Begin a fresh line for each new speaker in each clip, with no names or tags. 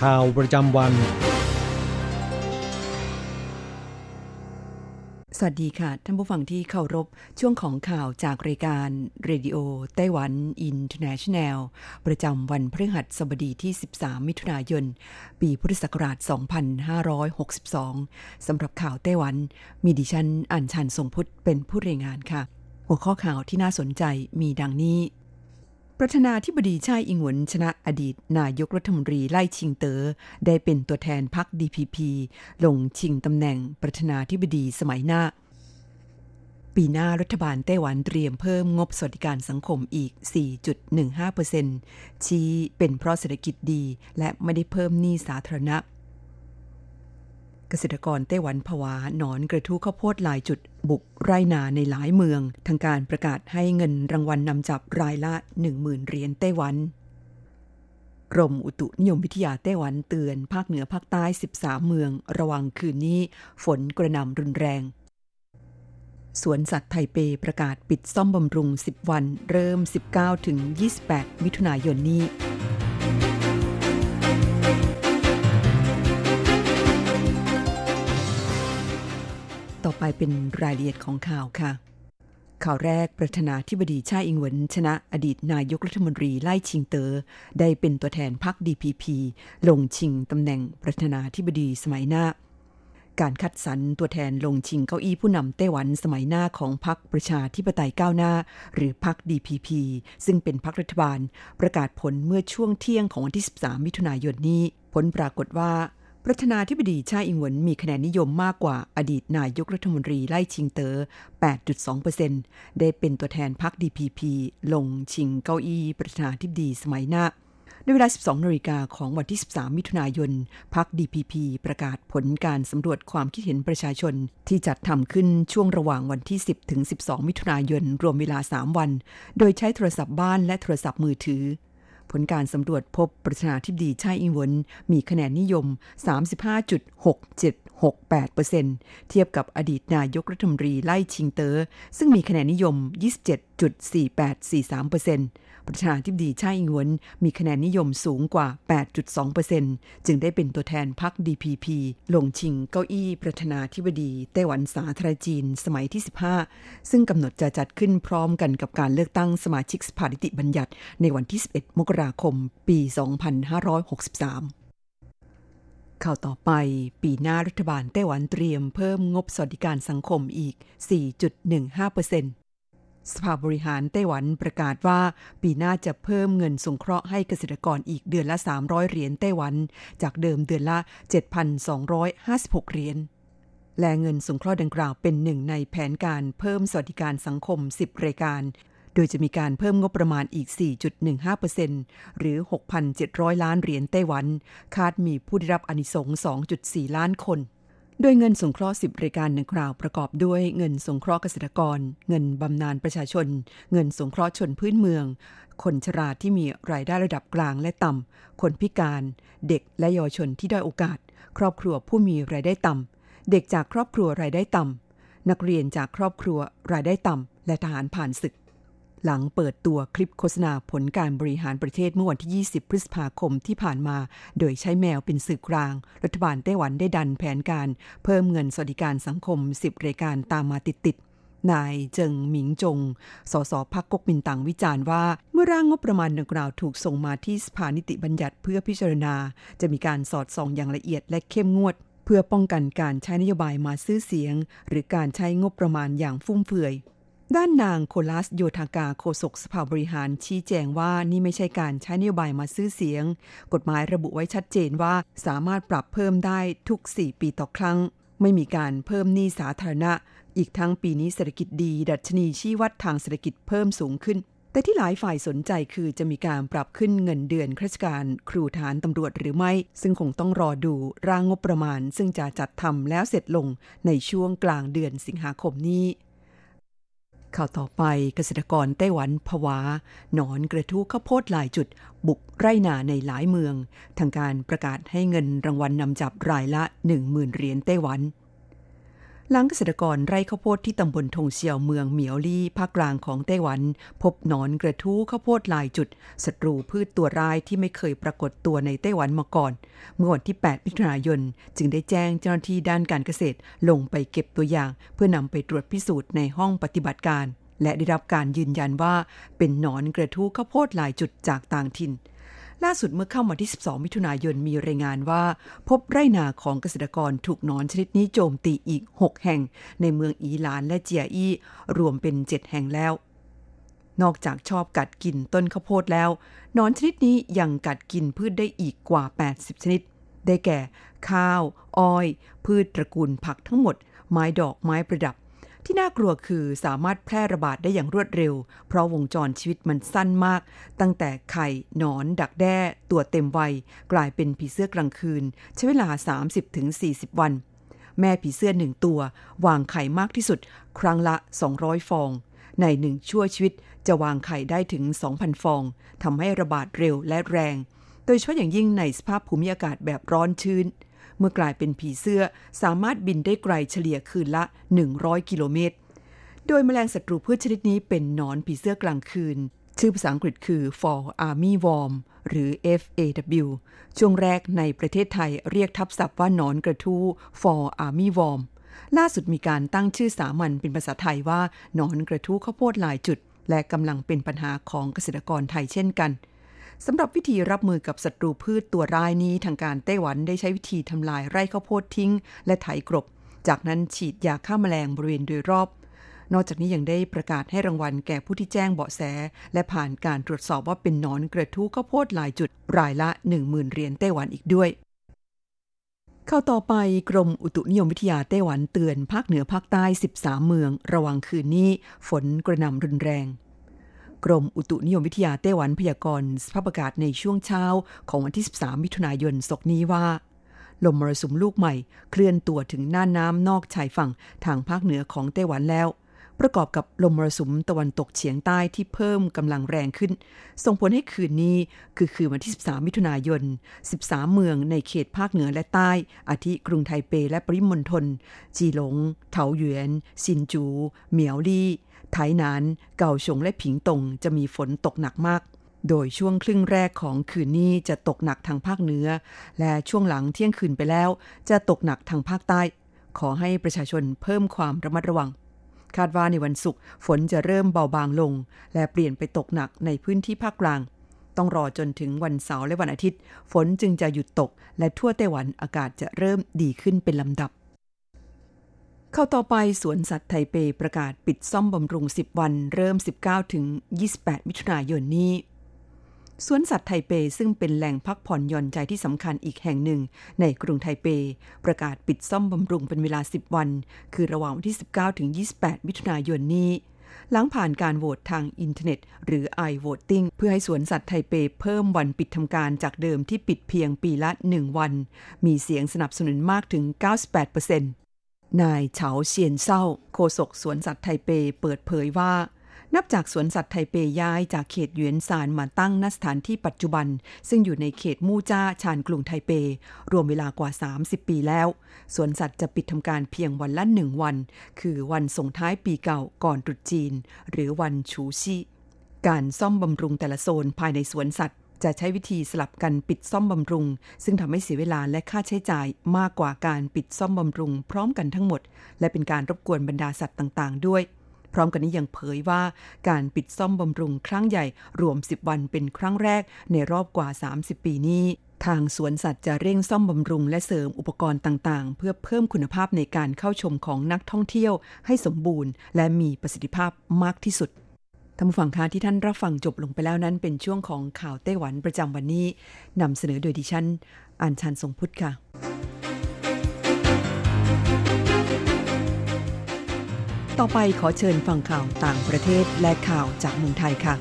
ข่าวประจำวัน
สวัสดีค่ะ ท่านผู้ฟังที่เคารพช่วงของข่าวจากรายการ Radio Taiwan International ประจำวันพฤหัสบดีที่ 13 มิถุนายน ปีพุทธศักราช 2562 สำหรับข่าวไต้หวัน มีดิฉันอัญชันทรงพุทธเป็นผู้รายงานค่ะ หัวข้อข่าวที่น่าสนใจมีดังนี้ ประธานาธิบดีชายอิงหวนชนะอดีต นายกรัฐมนตรีไล่ชิงเตอ๋อได้เป็นตัวแทนพรรค DPP ลงชิงตำแหน่งประธานาธิบดีสมัยหน้า ปีหน้ารัฐบาลไต้หวันเตรียมเพิ่มงบสวัสดิการสังคมอีก 4.15%ชี้เป็นเพราะเศรษฐกิจดีและไม่ได้เพิ่มหนี้สาธารณะ เกษตรกรไต้หวันผวาหนอนกระทู้ข้าวโพดหลายจุด บุกไร่นาในหลายเมือง ทางการประกาศให้เงินรางวัลนนำจับรายละ 10,000เหรียญไต้หวัน กรมอุตุนิยมวิทยาไต้หวันเตือนภาคเหนือภาคใต้ 13 เมือง ระวังคืนนี้ ฝนกระหน่ำรุนแรงสวนสัตว์ไทเปประกาศปิดซ่อมบำรุง 10 วัน เริ่ม 19 ถึง 28 มิถุนายนนี้ ไปเป็นรายละเอียดของข่าวค่ะ ข่าวแรกประธานาธิบดีชาอิงเหวินชนะอดีตนายกรัฐมนตรีไล่ชิงเตอ๋อได้เป็นตัวแทนพรรค DPP ลงชิงตำแหน่งประธานาธิบดีสมัยหน้า การคัดสรรตัวแทนลงชิงเก้าอี้ผู้นำไต้หวันสมัยหน้าของพรรคประชาธิปไตยก้าวหน้า หรือพรรค DPP ซึ่งเป็นพรรครัฐบาล ประกาศผลเมื่อช่วงเที่ยงของวันที่ 13 มิถุนายนนี้ ผลปรากฏว่า ประธานาธิบดีชาอิงหวนมีคะแนนนิยมมากกว่าอดีตนายกรัฐมนตรีไล่ชิงเตอ๋อ 8.2%ได้เป็นตัวแทนพรรค DPP ลงชิงเก้าอี้ประธานาธิบดีสมัยหน้าในเวลา 12 นาฬิกาของวันที่ 13 มิถุนายน พรรค DPP ประกาศผลการสำรวจความคิดเห็นประชาชน ที่จัดทำขึ้นช่วงระหว่างวันที่ 10 ถึง 12 มิถุนายน รวมเวลา 3 วัน โดยใช้โทรศัพท์บ้านและโทรศัพท์มือถือ ผลการสำรวจพบประธานาธิบดีชาอิงเวินมีคะแนนนิยม 35.6768%เทียบกับอดีตนายกรัฐมนตรีไล่ชิงเตอ๋อซึ่งมีคะแนนนิยม 27.4843% ประธานาธิบดีชาอิงหวนมีคะแนนนิยมสูงกว่า 8.2%จึงได้เป็นตัวแทนพรรค DPP ลงชิงเก้าอี้ประธานาธิบดีไต้หวันสาธารณจีนสมัยที่ 15 ซึ่งกำหนดจะจัดขึ้นพร้อมกันกับการเลือกตั้งสมาชิกสภานิติบัญญัติในวันที่ 11 มกราคม ปี 2563ข่าวต่อไป ปีหน้ารัฐบาลไต้หวันเตรียมเพิ่มงบสวัสดิการสังคมอีก 4.15% สภาบริหารไต้หวันประกาศว่า ปีหน้าจะเพิ่มเงินสงเคราะห์ให้เกษตรกรอีกเดือนละ 300 เหรียญไต้หวัน จากเดิมเดือนละ 7,256 เหรียญและเงินสงเคราะห์ดังกล่าวเป็นหนึ่งในแผนการเพิ่มสวัสดิการสังคม 10 รายการ โดยจะมีการเพิ่มงบประมาณอีก 4.15%หรือ 6,700 ล้านเหรียญไต้หวัน คาดมีผู้ได้รับอนิสงส์2.4 ล้านคน โดยเงินสงเคราะห์ 10 รายการดังกล่าวประกอบด้วยเงินสงเคราะห์เกษตรกร เงินบำนาญประชาชน เงินสงเคราะห์ชนพื้นเมือง คนชราที่มีรายได้ระดับกลางและต่ำ คนพิการ เด็กและเยาวชนที่ด้อยโอกาส ครอบครัวผู้มีรายได้ต่ำ เด็กจากครอบครัวรายได้ต่ำ นักเรียนจากครอบครัวรายได้ต่ำ และทหารผ่านศึก หลังเปิดตัวคลิปโฆษณาผลการบริหารประเทศเมื่อวันที่ 20 พฤษภาคมที่ผ่านมา โดยใช้แมวเป็นสื่อกลาง รัฐบาลไต้หวันได้ดันแผนการ เพิ่มเงินสวัสดิการสังคม 10 รายการตามมาติดๆนายเจิงหมิงจง สสพักก๊กมินตั๋งวิจารณ์ว่า เมื่อร่างงบประมาณดังกล่าวถูกส่งมาที่สภานิติบัญญัติเพื่อพิจารณา จะมีการสอดส่องอย่างละเอียดและเข้มงวด เพื่อป้องกันการใช้นโยบายมาซื้อเสียง หรือการใช้งบประมาณอย่างฟุ่มเฟือย ด้านนางโคลัสโยธากาโฆษกสภาบริหารชี้แจงว่านี่ไม่ใช่การใช้นโยบายมาซื้อเสียง กฎหมายระบุไว้ชัดเจนว่าสามารถปรับเพิ่มได้ทุก 4 ปีต่อครั้ง ไม่มีการเพิ่มหนี้สาธารณะ อีกทั้งปีนี้เศรษฐกิจดี ดัชนีชี้วัดทางเศรษฐกิจเพิ่มสูงขึ้น แต่ที่หลายฝ่ายสนใจคือจะมีการปรับขึ้นเงินเดือนข้าราชการ ครูฐานตำรวจหรือไม่ ซึ่งคงต้องรอดูร่างงบประมาณ ซึ่งจะจัดทำแล้วเสร็จลงในช่วงกลางเดือนสิงหาคมนี้ ข่าวต่อไปเกษตรกรไต้หวันผวา หนอนกระทู้ข้าวโพดหลายจุด บุกไร่นาในหลายเมือง ทางการประกาศให้เงินรางวัลนนำจับรายละ 10,000 เหรียญไต้หวัน หลังเกษตรกรไร่ข้าวโพดที่ตำบลทงเซียวเมืองเหมียวลี่ภาคกลางของไต้หวัน พบหนอนกระทู้ข้าวโพดหลายจุดศัตรูพืชตัวร้ายที่ไม่เคยปรากฏตัวในไต้หวันมาก่อน เมื่อวันที่ 8 มิถุนายน จึงได้แจ้งเจ้าหน้าที่ด้านการเกษตรลงไปเก็บตัวอย่าง เพื่อนำไปตรวจพิสูจน์ในห้องปฏิบัติการ และได้รับการยืนยันว่าเป็นหนอนกระทู้ข้าวโพดหลายจุดจากต่างถิ่น ล่าสุดเมื่อเข้ามาที่ 12 มิถุนายนมีรายงานว่า พบไร่นาของเกษตรกรถูกนอนชนิดนี้โจมตีอีก 6 แห่ง ในเมืองอีหลานและเจียอี้ รวมเป็น 7 แห่งแล้ว นอกจากชอบกัดกินต้นข้าวโพดแล้วนอนชนิดนี้ยังกัดกินพืชได้อีกกว่า 80 ชนิด ได้แก่ ข้าว อ้อย พืชตระกูลผักทั้งหมด ไม้ดอกไม้ประดับ ที่น่ากลัวคือสามารถแพร่ระบาดได้อย่างรวดเร็ว เพราะวงจรชีวิตมันสั้นมาก ตั้งแต่ไข่หนอน ดักแด้ ตัวเต็มวัย กลายเป็นผีเสื้อกลางคืน ใช้เวลา 30-40 วัน แม่ผีเสื้อหนึ่งตัว วางไข่มากที่สุด ครั้งละ 200 ฟอง ในหนึ่งชั่วชีวิตจะวางไข่ได้ถึง 2,000 ฟองทำให้ระบาดเร็วและแรง โดยเฉพาะอย่างยิ่งในสภาพภูมิอากาศแบบร้อนชื้น เมื่อกลายเป็นผีเสื้อสามารถบินได้ไกลเฉลี่ยคืนละ 100 กิโลเมตร โดยแมลงศัตรูพืชชนิดนี้เป็นหนอนผีเสื้อกลางคืน ชื่อภาษาอังกฤษคือ Fall Army Worm หรือ FAW ช่วงแรกในประเทศไทยเรียกทับศัพท์ว่าหนอนกระทู้ Fall Army Worm ล่าสุดมีการตั้งชื่อสามัญเป็นภาษาไทยว่าหนอนกระทู้ข้าวโพดหลายจุด และกำลังเป็นปัญหาของเกษตรกรไทยเช่นกัน สำหรับวิธีรับมือกับศัตรูพืชตัวร้ายนี้ทางการไต้หวันได้ใช้วิธีทำลายไร่ข้าวโพดทิ้ง และไถกรบ จากนั้นฉีดยาฆ่าแมลงบริเวณโดยรอบ นอกจากนี้ยังได้ประกาศให้รางวัลแก่ผู้ที่แจ้งเบาะแส และผ่านการตรวจสอบว่าเป็นนอนกระทู้ข้าวโพดหลายจุดรายละ 10,000เหรียญไต้หวันอีกด้วยเข้าต่อไปกรมอุตุนิยมวิทยาไต้หวันเตือนภาคเหนือภาคใต้ 13 เมือง ระวังคืนนี้ ฝนกระหน่ำรุนแรง กรมอุตุนิยมวิทยาไต้หวันพยากรณ์สภาพอากาศในช่วงเช้าของวันที่ 13 มิถุนายนศกนี้ว่า ลมมรสุมลูกใหม่เคลื่อนตัวถึงน่านน้ำนอกชายฝั่งทางภาคเหนือของไต้หวันแล้ว ประกอบกับลมมรสุมตะวันตกเฉียงใต้ที่เพิ่มกำลังแรงขึ้น ส่งผลให้คืนนี้คือคืนวันที่ 13 มิถุนายน 13 เมืองในเขตภาคเหนือและใต้ อาทิกรุงไทเปและปริมณฑลจีหลง เถาหยวนซินจู เหมียวลี่ ไถหนาน เก่าชงและผิงตงจะมีฝนตกหนักมาก โดยช่วงครึ่งแรกของคืนนี้จะตกหนักทางภาคเหนือ และช่วงหลังเที่ยงคืนไปแล้ว จะตกหนักทางภาคใต้ ขอให้ประชาชนเพิ่มความระมัดระวัง คาดว่าในวันศุกร์ฝนจะเริ่มเบาบางลง และเปลี่ยนไปตกหนักในพื้นที่ภาคกลาง ต้องรอจนถึงวันเสาร์และวันอาทิตย์ ฝนจึงจะหยุดตก และทั่วไต้หวันอากาศจะเริ่มดีขึ้นเป็นลำดับ เข้าต่อไปสวนสัตว์ไทเปประกาศปิดซ่อมบำรุง 10 วัน เริ่ม 19 ถึง 28 มิถุนายนนี้สวนสัตว์ไทเปซึ่งเป็นแหล่งพักผ่อนหย่อนใจที่สำคัญอีกแห่งหนึ่ง ในกรุงไทเป ประกาศปิดซ่อมบำรุงเป็นเวลา 10 วัน คือระหว่างวันที่ 19 ถึง 28 มิถุนายนนี้ หลังผ่านการโหวตทางอินเทอร์เน็ต หรือ i-voting เพื่อให้สวนสัตว์ไทเปเพิ่มวันปิดทำการจากเดิมที่ปิดเพียงปีละ 1 วัน มีเสียงสนับสนุนมากถึง 98% นายเฉาเซียนเส้าโฆษกสวนสัตว์ไทเปเปิดเผยว่า นับจากสวนสัตว์ไทเปย้ายจากเขตหยวนซานมาตั้งณสถานที่ปัจจุบัน ซึ่งอยู่ในเขตมู่จ้าชานกรุงไทเป รวมเวลากว่า 30 ปีแล้ว สวนสัตว์จะปิดทำการเพียงวันละหนึ่งวัน คือวันส่งท้ายปีเก่าก่อนตรุษจีน หรือวันชูชิการซ่อมบำรุงแต่ละโซนภายในสวนสัตว์ จะใช้วิธีสลับกันปิดซ่อมบำรุง ซึ่งทำให้เสียเวลาและค่าใช้จ่ายมากกว่าการปิดซ่อมบำรุง พร้อมกันทั้งหมด และเป็นการรบกวนบรรดาสัตว์ต่างๆ ด้วย พร้อมกันนี้ยังเผยว่าการปิดซ่อมบำรุงครั้งใหญ่รวม 10 วันเป็นครั้งแรกในรอบกว่า 30 ปีนี้ทางสวนสัตว์จะเร่งซ่อมบำรุงและเสริมอุปกรณ์ต่างๆ เพื่อเพิ่มคุณภาพในการเข้าชมของนักท่องเที่ยวให้สมบูรณ์ และมีประสิทธิภาพมากที่สุด ท่านผู้ฟังคะที่ท่านรับฟังจบลงไปแล้วนั้น เป็นช่วงของข่าวไต้หวันประจำวันนี้นำเสนอโดยดิฉันอัญชันทรงพุทธค่ะ ต่อไปขอเชิญฟังข่าวต่างประเทศและข่าวจากเมืองไทยค่ะ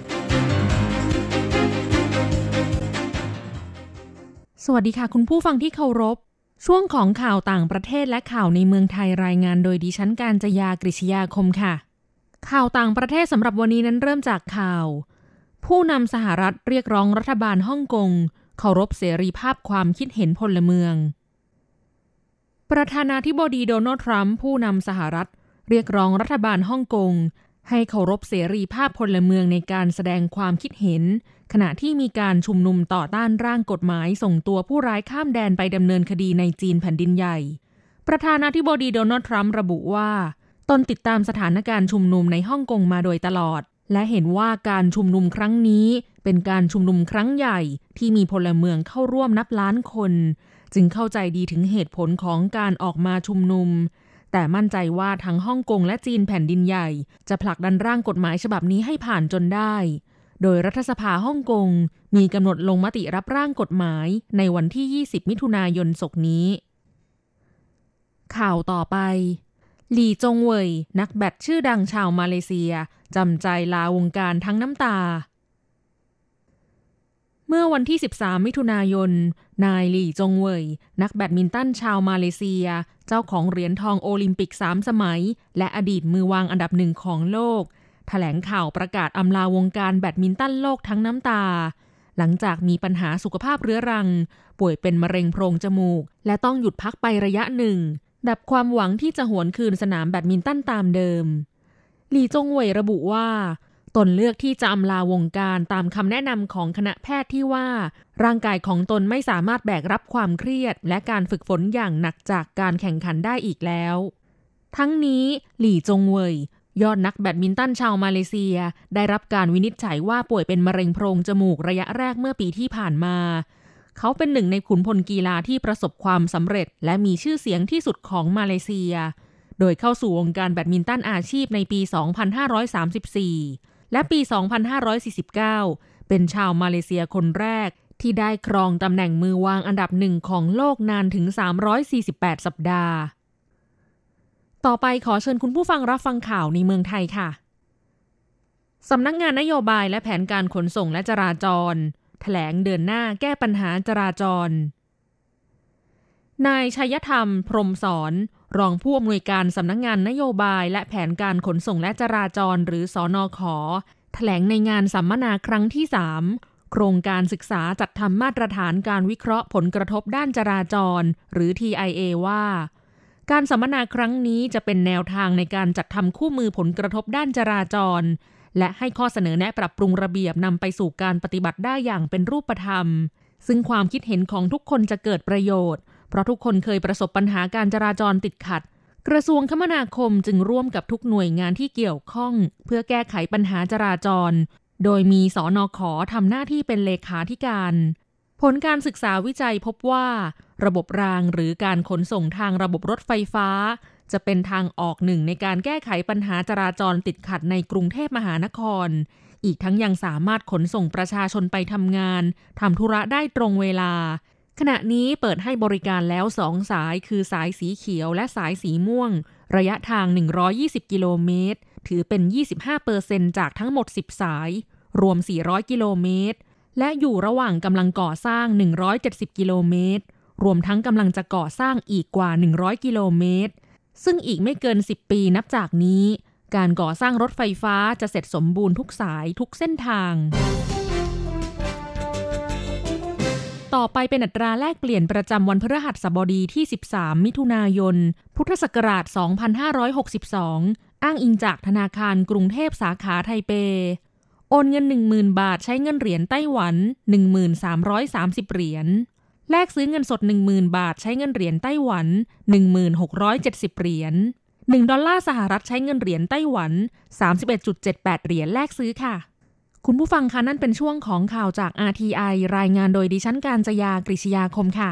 สวัสดีค่ะ คุณผู้ฟังที่เคารพช่วงของข่าวต่างประเทศและข่าวในเมืองไทยรายงานโดยดิฉันการจยากริชยาคมค่ะ ข่าวต่างประเทศสำหรับวันนี้นั้นเริ่มจากข่าว ผู้นำสหรัฐเรียกร้องรัฐบาลฮ่องกงเคารพเสรีภาพความคิดเห็นพลเมือง ประธานาธิบดีโดนัลด์ทรัมป์ผู้นำสหรัฐ เรียกร้องรัฐบาลฮ่องกงให้เคารพเสรีภาพพลเมืองในการแสดงความคิดเห็น ขณะที่มีการชุมนุมต่อต้านร่างกฎหมายส่งตัวผู้ร้ายข้ามแดนไปดำเนินคดีในจีนแผ่นดินใหญ่ ประธานาธิบดีโดนัลด์ทรัมป์ระบุว่า ตนติดตามสถานการณ์ชุมนุมในฮ่องกงมาโดยตลอด และเห็นว่าการชุมนุมครั้งนี้ เป็นการชุมนุมครั้งใหญ่ที่มีพลเมืองเข้าร่วมนับล้านคน จึงเข้าใจดีถึงเหตุผลของการออกมาชุมนุม แต่มั่นใจว่าทั้งฮ่องกงและจีนแผ่นดินใหญ่ จะผลักดันร่างกฎหมายฉบับนี้ให้ผ่านจนได้ โดยรัฐสภาฮ่องกงมีกำหนดลงมติรับร่างกฎหมายในวันที่ 20 มิถุนายนศกนี้ ข่าวต่อไป หลี่จงเวยนักแบดชื่อดังชาวมาเลเซียจำใจลาวงการทั้งน้ำตา เมื่อวันที่ 13 มิถุนายน นายหลี่จงเวยนักแบดมินตันชาวมาเลเซีย เจ้าของเหรียญทองโอลิมปิก 3 สมัย และอดีตมือวางอันดับหนึ่งของโลก แถลงข่าวประกาศอำลาวงการแบดมินตันโลกทั้งน้ำตา หลังจากมีปัญหาสุขภาพเรื้อรัง ป่วยเป็นมะเร็งโพรงจมูก และต้องหยุดพักไประยะหนึ่ง ดับความหวังที่จะหวนคืนสนามแบดมินตันตามเดิม หลี่จงเว่ยระบุว่า ตนเลือกที่จะอำลาวงการตามคำแนะนำของคณะแพทย์ที่ว่า ร่างกายของตนไม่สามารถแบกรับความเครียด และการฝึกฝนอย่างหนักจากการแข่งขันได้อีกแล้ว ทั้งนี้หลี่จงเวยยอดนักแบดมินตันชาวมาเลเซีย ได้รับการวินิจฉัยว่าป่วยเป็นมะเร็งโพรงจมูกระยะแรกเมื่อปีที่ผ่านมา เขาเป็นหนึ่งในขุนพลกีฬาที่ประสบความสำเร็จ และมีชื่อเสียงที่สุดของมาเลเซีย โดยเข้าสู่วงการแบดมินตันอาชีพในปี 2534 และปี 2549 เป็นชาวมาเลเซียคนแรกที่ได้ครองตำแหน่งมือวางอันดับหนึ่งของโลกนานถึง 348 สัปดาห์ ต่อไปขอเชิญคุณผู้ฟังรับฟังข่าวในเมืองไทยค่ะ สำนักงานนโยบายและแผนการขนส่งและจราจร แถลงเดินหน้าแก้ปัญหาจราจร นายชัยธรรม พรมสอน รองผู้อำนวยการสำนักงานนโยบายและแผนการขนส่งและจราจรหรือสอนอขอแถลงในงานสัมมนาครั้งที่ 3 โครงการศึกษาจัดทำมาตรฐานการวิเคราะห์ผลกระทบด้านจราจร หรือ TIA ว่า การสัมมนาครั้งนี้จะเป็นแนวทางในการจัดทำคู่มือผลกระทบด้านจราจร และให้ข้อเสนอแนะปรับปรุงระเบียบนำไปสู่การปฏิบัติได้อย่างเป็นรูปธรรม ซึ่งความคิดเห็นของทุกคนจะเกิดประโยชน์ เพราะทุกคนเคยประสบปัญหาการจราจรติดขัด กระทรวงคมนาคมจึงร่วมกับทุกหน่วยงานที่เกี่ยวข้อง เพื่อแก้ไขปัญหาจราจร โดยมีสอนอขอทำหน้าที่เป็นเลขาธิการ ผลการศึกษาวิจัยพบว่า ระบบรางหรือการขนส่งทางระบบรถไฟฟ้า จะเป็นทางออกหนึ่งในการแก้ไขปัญหาจราจรติดขัดในกรุงเทพมหานคร อีกทั้งยังสามารถขนส่งประชาชนไปทำงานทำธุระได้ตรงเวลา ขณะนี้เปิดให้บริการแล้วสองสายคือสายสีเขียวและสายสีม่วง ระยะทาง 120 กิโลเมตร ถือเป็น 25%จากทั้งหมด 10 สาย รวม 400 กิโลเมตร และอยู่ระหว่างกำลังก่อสร้าง 170 กิโลเมตร รวมทั้งกำลังจะก่อสร้างอีกกว่า 100 กิโลเมตร ซึ่งอีกไม่เกิน 10 ปีนับจากนี้ การก่อสร้างรถไฟฟ้าจะเสร็จสมบูรณ์ทุกสายทุกเส้นทาง ต่อไปเป็นอัตราแลกเปลี่ยนประจำวันพฤหัสบดีที่ 13 มิถุนายน พุทธศักราช 2562 อ้างอิงจากธนาคารกรุงเทพสาขาไทเป โอนเงิน 10,000 บาทใช้เงินเหรียญไต้หวัน 1330 เหรียญ แลกซื้อเงินสด 10,000 บาท ใช้เงินเหรียญไต้หวัน 1670 เหรียญ1ดอลลาร์สหรัฐใช้เงินเหรียญไต้หวัน 31.78 เหรียญแลกซื้อค่ะ คุณผู้ฟังคะนั่นเป็นช่วงของข่าวจาก RTI รายงานโดยดิฉันการจยากริชยาคมค่ะ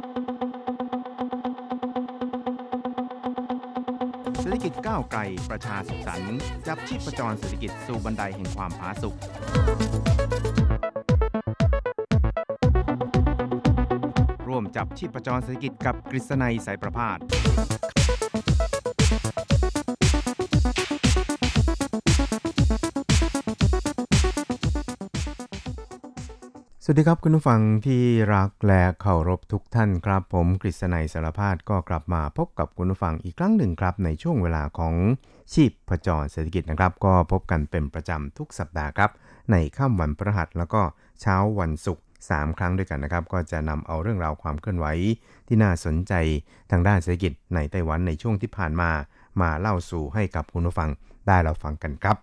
กิจก้าวไกลประชาสุขสันต์จับชีพประจรเศรษฐกิจสู่บันไดแห่งความผาสุกร่วมจับชีพประจรเศรษฐกิจกับกฤษณัยสายประพาส วัสดีครับคุณผู้ฟังที่รักและเคารพทุกท่านครับ ผมกฤษณัยสารพาดก็กลับมาพบกับคุณผู้ฟังอีกครั้งหนึ่งครับ ในช่วงเวลาของชีพประจรเศรษฐกิจนะครับ ก็พบกันเป็นประจำทุกสัปดาห์ครับ ในค่ำวันพฤหัสแล้วก็เช้าวันศุกร์3 ครั้งด้วยกันนะครับ ก็จะนำเอาเรื่องราวความเคลื่อนไหวที่น่าสนใจทางด้านเศรษฐกิจในไต้หวันในช่วงที่ผ่านมามาเล่าสู่ให้กับคุณผู้ฟังได้เราฟังกันครับ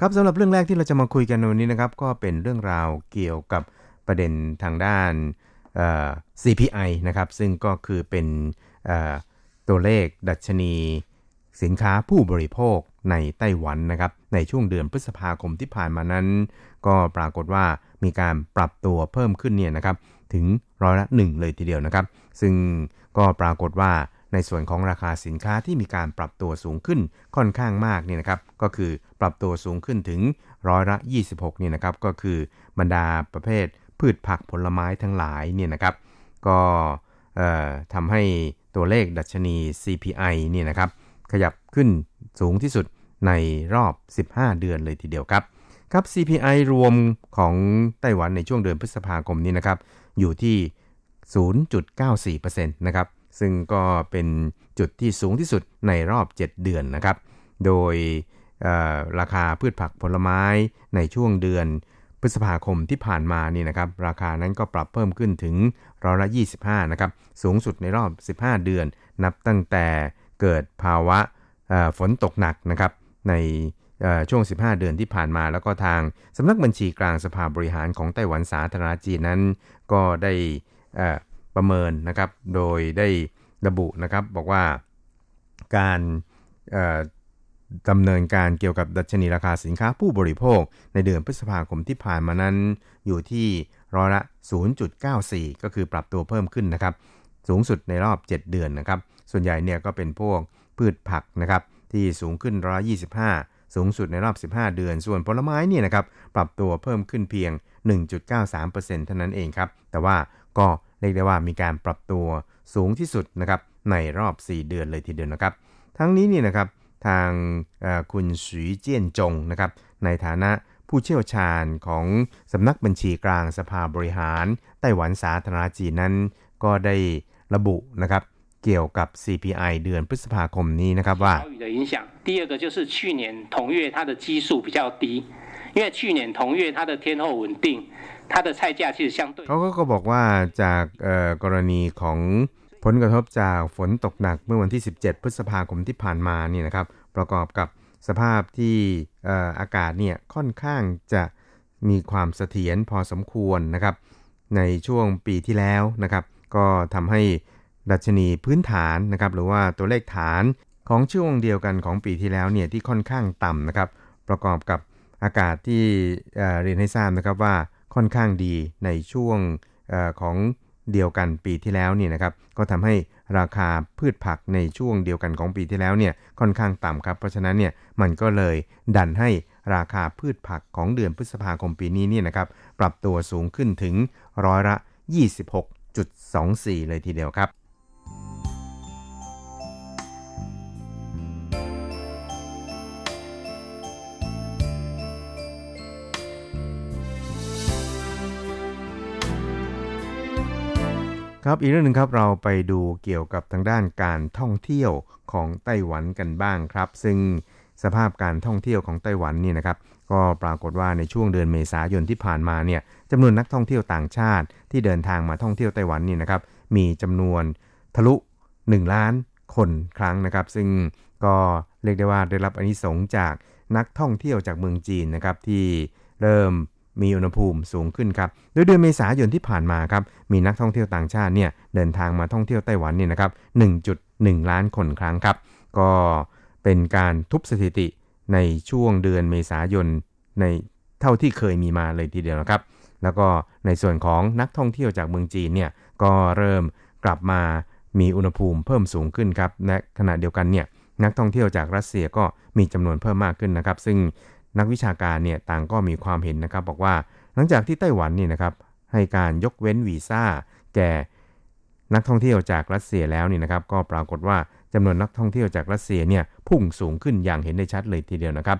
ครับสำหรับเรื่องแรกที่เราจะมาคุยกันในวันนี้นะครับ ก็เป็นเรื่องราวเกี่ยวกับ ประเด็นทางด้าน CPI นะครับ ซึ่งก็คือเป็นตัวเลขดัชนีสินค้าผู้บริโภคในไต้หวันนะครับ ในช่วงเดือนพฤษภาคมที่ผ่านมานั้น ก็ปรากฏว่ามีการปรับตัวเพิ่มขึ้นเนี่ยนะครับถึงร้อยละหนึ่งเลยทีเดียวนะครับ ซึ่งก็ปรากฏว่าในส่วนของราคาสินค้าที่มีการปรับตัวสูงขึ้นค่อนข้างมากเนี่ยนะครับ ก็คือปรับตัวสูงขึ้นถึงร้อยละ 26เนี่ยนะครับ ก็คือบรรดาประเภท พืชผักผลไม้ทั้งหลายเนี่ยนะครับ ก็ทำให้ตัวเลขดัชนี CPI เนี่ยนะครับ ขยับขึ้นสูงที่สุดในรอบ 15 เดือนเลยทีเดียวครับครับ CPI รวมของไต้หวันในช่วงเดือนพฤษภาคมนี้นะครับ อยู่ที่ 0.94%นะครับ ซึ่งก็เป็นจุดที่สูงที่สุดในรอบ 7 เดือนนะครับ โดยราคาพืชผักผลไม้ในช่วงเดือน พฤษภาคมที่ผ่านมานี่นะครับราคานั้นก็ปรับเพิ่มขึ้นถึงร้อยละ 25 นะครับ สูงสุดในรอบ 15 เดือน นับตั้งแต่เกิดภาวะฝนตกหนักนะครับในช่วง 15 เดือนที่ผ่านมาแล้วก็ทางสำนักบัญชีกลางสภาบริหารของไต้หวันสาธารณจีนนั้น ก็ได้ประเมินนะครับ โดยได้ระบุนะครับบอกว่าการ ดำเนินการเกี่ยวกับดัชนีราคาสินค้าผู้บริโภค ในเดือนพฤษภาคมที่ผ่านมานั้น อยู่ที่ร้อยละ 0.94 ก็คือปรับตัวเพิ่มขึ้นนะครับ สูงสุดในรอบ 7 เดือนนะครับ ส่วนใหญ่เนี่ยก็เป็นพวกพืชผักนะครับที่สูงขึ้นร้อย25สูงสุดในรอบ 15 เดือน ส่วนผลไม้เนี่ยนะครับปรับตัวเพิ่มขึ้นเพียง 1.93%เท่านั้นเองครับ แต่ว่าก็เรียกได้ว่ามีการปรับตัวสูงที่สุดนะครับในรอบ 4 เดือนเลยทีเดียวนะครับ ทั้งนี้นี่นะครับ ทางคุณสุยเจียนจงนะครับในฐานะผู้เชี่ยวชาญของสำนักบัญชีกลางสภาบริหารไต้หวันสาธารณจีนนั้น ก็ได้ระบุนะครับเกี่ยวกับ CPI เดือนพฤษภาคมนี้นะครับว่าเขาก็บอกว่าจากกรณีของ ผลกระทบจากฝนตกหนักเมื่อวันที่ 17 พฤษภาคมที่ผ่านมานี่นะครับ ประกอบกับสภาพที่อากาศเนี่ยค่อนข้างจะมีความเสถียรพอสมควรนะครับ ในช่วงปีที่แล้วนะครับ ก็ทำให้ดัชนีพื้นฐานนะครับ หรือว่าตัวเลขฐานของช่วงเดียวกันของปีที่แล้วเนี่ยที่ค่อนข้างต่ำนะครับ ประกอบกับอากาศที่เรียนให้ทราบนะครับว่าค่อนข้างดีในช่วงอของ เดียวกันปีที่แล้วเนี่ยนะครับก็ทำให้ราคาพืชผักในช่วงเดียวกันของปีที่แล้วเนี่ยค่อนข้างต่ำครับ เพราะฉะนั้นเนี่ยมันก็เลยดันให้ราคาพืชผักของเดือนพฤษภาคมปีนี้เนี่ยนะครับปรับตัวสูงขึ้นถึงร้อยละ 26.24 เลยทีเดียวครับ ครับอีกเรื่องหนึ่งครับเราไปดูเกี่ยวกับทางด้านการท่องเที่ยวของไต้หวันกันบ้างครับ ซึ่งสภาพการท่องเที่ยวของไต้หวันนี่นะครับก็ปรากฏว่าในช่วงเดือนเมษายนที่ผ่านมาเนี่ยจำนวนนักท่องเที่ยวต่างชาติ ที่เดินทางมาท่องเที่ยวไต้หวันนี่นะครับมีจำนวนทะลุ 1 ล้านคนครั้งนะครับ ซึ่งก็เรียกได้ว่าได้รับอนิสงจากนักท่องเที่ยวจากเมืองจีนนะครับที่เริ่ม มีอุณหภูมิสูงขึ้นครับโดยเดือนเมษายนที่ผ่านมาครับมีนักท่องเที่ยวต่างชาติเนี่ยเดินทางมาท่องเที่ยวไต้หวันเนี่ยนะครับ 1.1 ล้านคนครั้งครับ ก็เป็นการทุบสถิติในช่วงเดือนเมษายนในเท่าที่เคยมีมาเลยทีเดียวนะครับ แล้วก็ในส่วนของนักท่องเที่ยวจากเมืองจีนเนี่ยก็เริ่มกลับมามีอุณหภูมิเพิ่มสูงขึ้นครับและขณะเดียวกันเนี่ยนักท่องเที่ยวจากรัสเซียก็มีจำนวนเพิ่มมากขึ้นนะครับ ซึ่ง นักวิชาการเนี่ยต่างก็มีความเห็นนะครับ บอกว่าหลังจากที่ไต้หวันนี่นะครับให้การยกเว้นวีซ่า แก่นักท่องเที่ยวจากรัสเซียแล้วนี่นะครับ ก็ปรากฏว่าจำนวนนักท่องเที่ยวจากรัสเซียเนี่ยพุ่งสูงขึ้นอย่างเห็นได้ชัดเลยทีเดียวนะครับ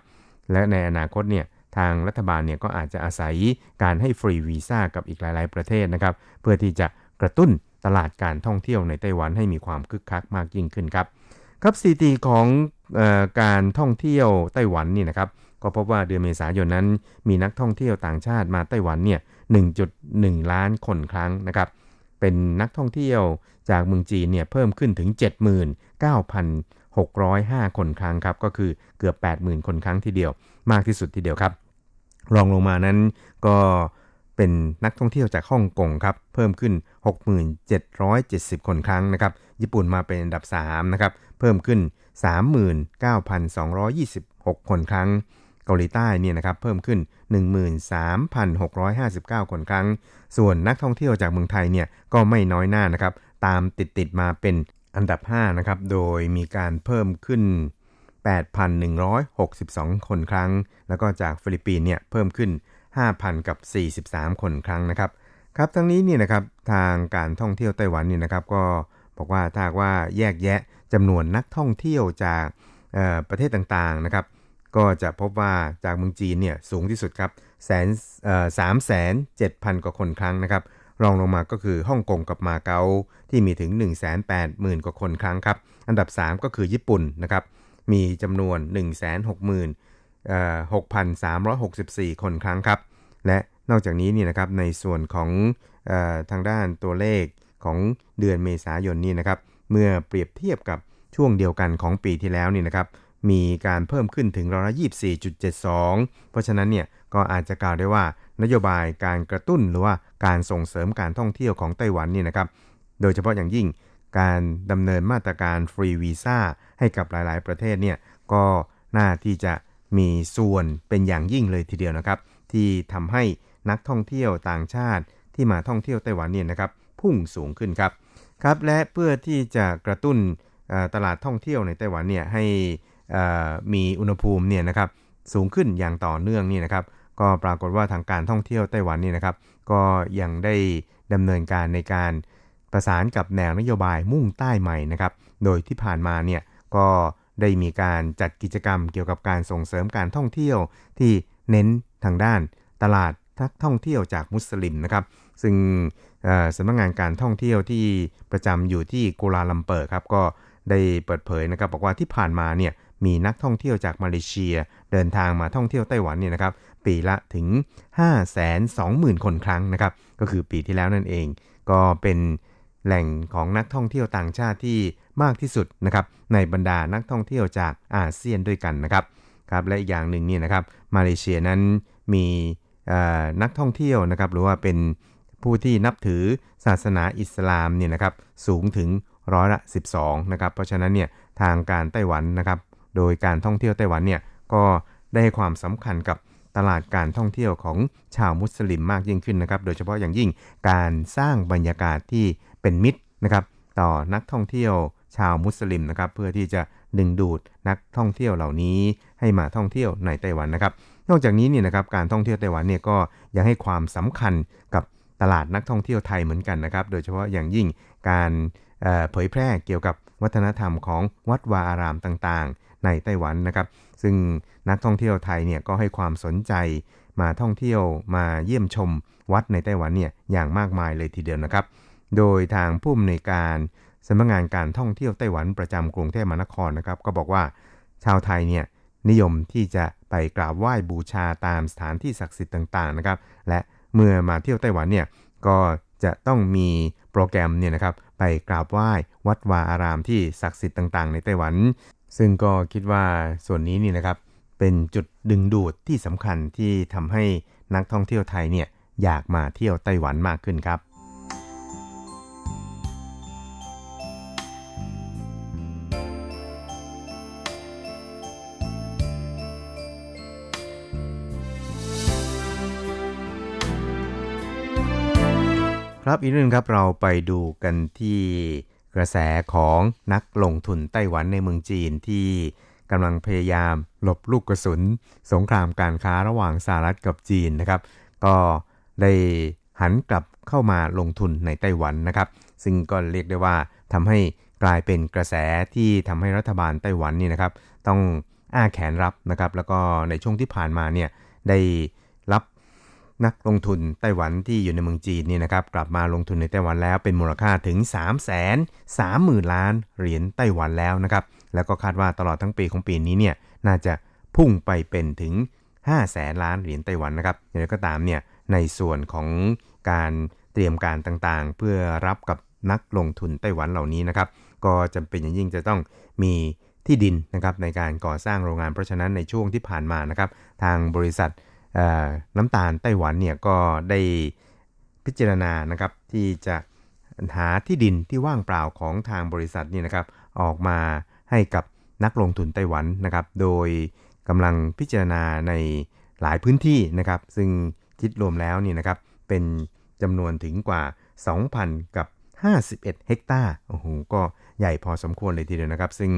และในอนาคตเนี่ยทางรัฐบาลเนี่ยก็อาจจะอาศัยการให้ฟรีวีซ่ากับอีกหลาย ๆ ประเทศนะครับ เพื่อที่จะกระตุ้นตลาดการท่องเที่ยวในไต้หวันให้มีความคึกคักมากยิ่งขึ้นครับ ครับสถิติของออการท่องเที่ยวไต้หวันนี่นะครับ ก็พบว่าเดือนเมษายนนั้น มีนักท่องเที่ยวต่างชาติมาไต้หวันเนี่ย 1.1 ล้านคนครั้งนะครับ เป็นนักท่องเที่ยวจากเมืองจีนเนี่ยเพิ่มขึ้นถึง 79,605 คนครั้งครับ ก็คือเกือบ 80,000 คนครั้งทีเดียว มากที่สุดทีเดียวครับ รองลงมานั้นก็เป็นนักท่องเที่ยวจากฮ่องกงครับ เพิ่มขึ้น 6,770 คนครั้งนะครับ ญี่ปุ่นมาเป็นอันดับ3นะครับ เพิ่มขึ้น 39,226 คนครั้ง เกาหลีใต้เนี่ยนะครับเพิ่มขึ้น 13,659 คนครั้ง ส่วนนักท่องเที่ยวจากเมืองไทยเนี่ยก็ไม่น้อยหน้านะครับตามติดติดมาเป็นอันดับ5นะครับโดยมีการเพิ่มขึ้น 8,162 คนครั้ง แล้วก็จากฟิลิปปินส์เนี่ยเพิ่มขึ้น 5,000 กับ 43 คนครั้งนะครับครับทั้งนี้เนี่ยนะครับทางการท่องเที่ยวไต้หวันเนี่ยนะครับก็บอกว่าถ้าว่าแยกแยะจำนวนนักท่องเที่ยวจากประเทศต่างๆนะครับ ก็จะพบว่าจากเมืองจีนเนี่ยสูงที่สุดครับแสนสามแสนเจ็ดพันกว่าคนครั้งนะครับรองลงมาก็คือฮ่องกงกับมาเก๊าที่มีถึง 1 8 0 0 0 0 กว่าคนครั้งครับ อันดับ 3 ก็คือญี่ปุ่นนะครับมีจำนวน 1 6 6 3 6 4 คนครั้งครับ และนอกจากนี้นี่นะครับในส่วนของอทางด้านตัวเลขของเดือนเมษายนนี่นะครับเมื่อเปรียบเทียบกับช่วงเดียวกันของปีที่แล้วนี่นะครับ มีการเพิ่มขึ้นถึงร้อยละ24.72 เพราะฉะนั้นเนี่ยก็อาจจะกล่าวได้ว่านโยบายการกระตุ้นหรือว่าการส่งเสริมการท่องเที่ยวของไต้หวันนี่นะครับ โดยเฉพาะอย่างยิ่งการดำเนินมาตรการฟรีวีซ่าให้กับหลาย ๆ ประเทศเนี่ยก็น่าที่จะมีส่วนเป็นอย่างยิ่งเลยทีเดียวนะครับ ที่ทำให้นักท่องเที่ยวต่างชาติที่มาท่องเที่ยวไต้หวันเนี่ยนะครับพุ่งสูงขึ้นครับครับและเพื่อที่จะกระตุ้นตลาดท่องเที่ยวในไต้หวันเนี่ยให้ มีอุณหภูมิเนี่ยนะครับสูงขึ้นอย่างต่อเนื่องนี่นะครับก็ปรากฏว่าทางการท่องเที่ยวไต้หวันนี่นะครับก็ยังได้ดำเนินการในการประสานกับแนวนโยบายมุ่งใต้ใหม่นะครับโดยที่ผ่านมาเนี่ยก็ได้มีการจัดกิจกรรมเกี่ยวกับการส่งเสริมการท่องเที่ยวที่เน้นทางด้านตลาดทักท่องเที่ยวจากมุสลิมนะครับ ซึ่งสำนักงงานการท่องเที่ยวที่ประจำอยู่ที่กัวลาลัมเปอร์ครับก็ได้เปิดเผยนะครับบอกว่าที่ผ่านมาเนี่ย มีนักท่องเที่ยวจากมาเลเซีย เดินทางมาท่องเที่ยวไต้หวันเนี่ยนะครับปีละถึง 5 2 0 0 0 0 คนครั้งนะครับก็คือปีที่แล้วนั่นเอง ก็เป็นแหล่งของนักท่องเที่ยวต่างชาติที่มากที่สุดนะครับในบรรดานักท่องเที่ยวจากอาเซียนด้วยกันนะครับครับและอีกอย่างหนึ่งนี่นะครับมาเลเซียนั้นมีนักท่องเที่ยวนะครับหรือว่าเป็นผู้ที่นับถือศาสนาอิสลามเนี่ยนะครับสูงถึงร้อยละ 12 นะครับ เพราะฉะนั้นเนี่ยทางการไต้หวันนะครับ โดยการท่องเที่ยวไต้หวันเนี่ยก็ได้ความสำคัญกับตลาดการท่องเที่ยวของชาวมุสลิมมากยิ่งขึ้นนะครับ โดยเฉพาะอย่างยิ่งการสร้างบรรยากาศที่เป็นมิตรนะครับต่อนักท่องเที่ยวชาวมุสลิมนะครับ เพื่อที่จะดึงดูดนักท่องเที่ยวเหล่านี้ให้มาท่องเที่ยวในไต้หวันนะครับ นอกจากนี้เนี่ยนะครับการท่องเที่ยวไต้หวันเนี่ยก็ยังให้ความสำคัญกับตลาดนักท่องเที่ยวไทยเหมือนกันนะครับ โดยเฉพาะอย่างยิ่งการเผยแพร่เกี่ยวกับวัฒนธรรมของวัดวาอารามต่าง ในไต้หวันนะครับ ซึ่งนักท่องเที่ยวไทยเนี่ยก็ให้ความสนใจมาท่องเที่ยวมาเยี่ยมชมวัดในไต้หวันเนี่ยอย่างมากมายเลยทีเดียวนะครับ โดยทางผู้อำนวยการสำนักงานการท่องเที่ยวไต้หวันประจำกรุงเทพมหานครนะครับ ก็บอกว่าชาวไทยเนี่ยนิยมที่จะไปกราบไหว้บูชาตามสถานที่ศักดิ์สิทธิ์ต่างๆนะครับ และเมื่อมาเที่ยวไต้หวันเนี่ยก็จะต้องมีโปรแกรมเนี่ยนะครับไปกราบไหว้วัดวาอารามที่ศักดิ์สิทธิ์ต่างๆ ในไต้หวัน ซึ่งก็คิดว่าส่วนนี้นี่นะครับเป็นจุดดึงดูดที่สำคัญที่ทำให้นักท่องเที่ยวไทยเนี่ยอยากมาเที่ยวไต้หวันมากขึ้นครับ ครับอีกเรื่องครับเราไปดูกันที่ กระแสของนักลงทุนไต้หวันในเมืองจีนที่กำลังพยายามหลบลูกกระสุน สงครามการค้าระหว่างสหรัฐกับจีนนะครับ ก็ได้หันกลับเข้ามาลงทุนในไต้หวันนะครับ ซึ่งก็เรียกได้ว่าทำให้กลายเป็นกระแสที่ทำให้รัฐบาลไต้หวันนี่นะครับ ต้องอ้าแขนรับนะครับ แล้วก็ในช่วงที่ผ่านมาเนี่ยได้ นักลงทุนไต้หวันที่อยู่ในเมืองจีนนี่นะครับกลับมาลงทุนในไต้หวันแล้วเป็นมูลค่าถึง 3 3 0 0 0 0 ล้านเหรียญไต้หวันแล้วนะครับแล้วก็คาดว่าตลอดทั้งปีของปีนี้เนี่ยน่าจะพุ่งไปเป็นถึง5แสนล้านเหรียญไต้หวันนะครับอย่างไรก็ตามเนี่ยในส่วนของการเตรียมการต่างๆ เพื่อรับกับนักลงทุนไต้หวันเหล่านี้นะครับก็จำเป็นอย่างยิ่งจะต้องมีที่ดินนะครับในการก่อสร้างโรงงานเพราะฉะนั้นในช่วงที่ผ่านมานะครับทางบริษัท น้ำตาลไต้หวันเนี่ยก็ได้พิจารณานะครับที่จะหาที่ดินที่ว่างเปล่าของทางบริษัทนี่นะครับออกมาให้กับนักลงทุนไต้หวันนะครับ โดยกำลังพิจารณาในหลายพื้นที่นะครับ ซึ่งคิดรวมแล้วนี่นะครับเป็นจำนวนถึงกว่า 2,000 กับ 51 เฮกตาร์โอ้โหก็ใหญ่พอสมควรเลยทีเดียวนะครับ ซึ่ง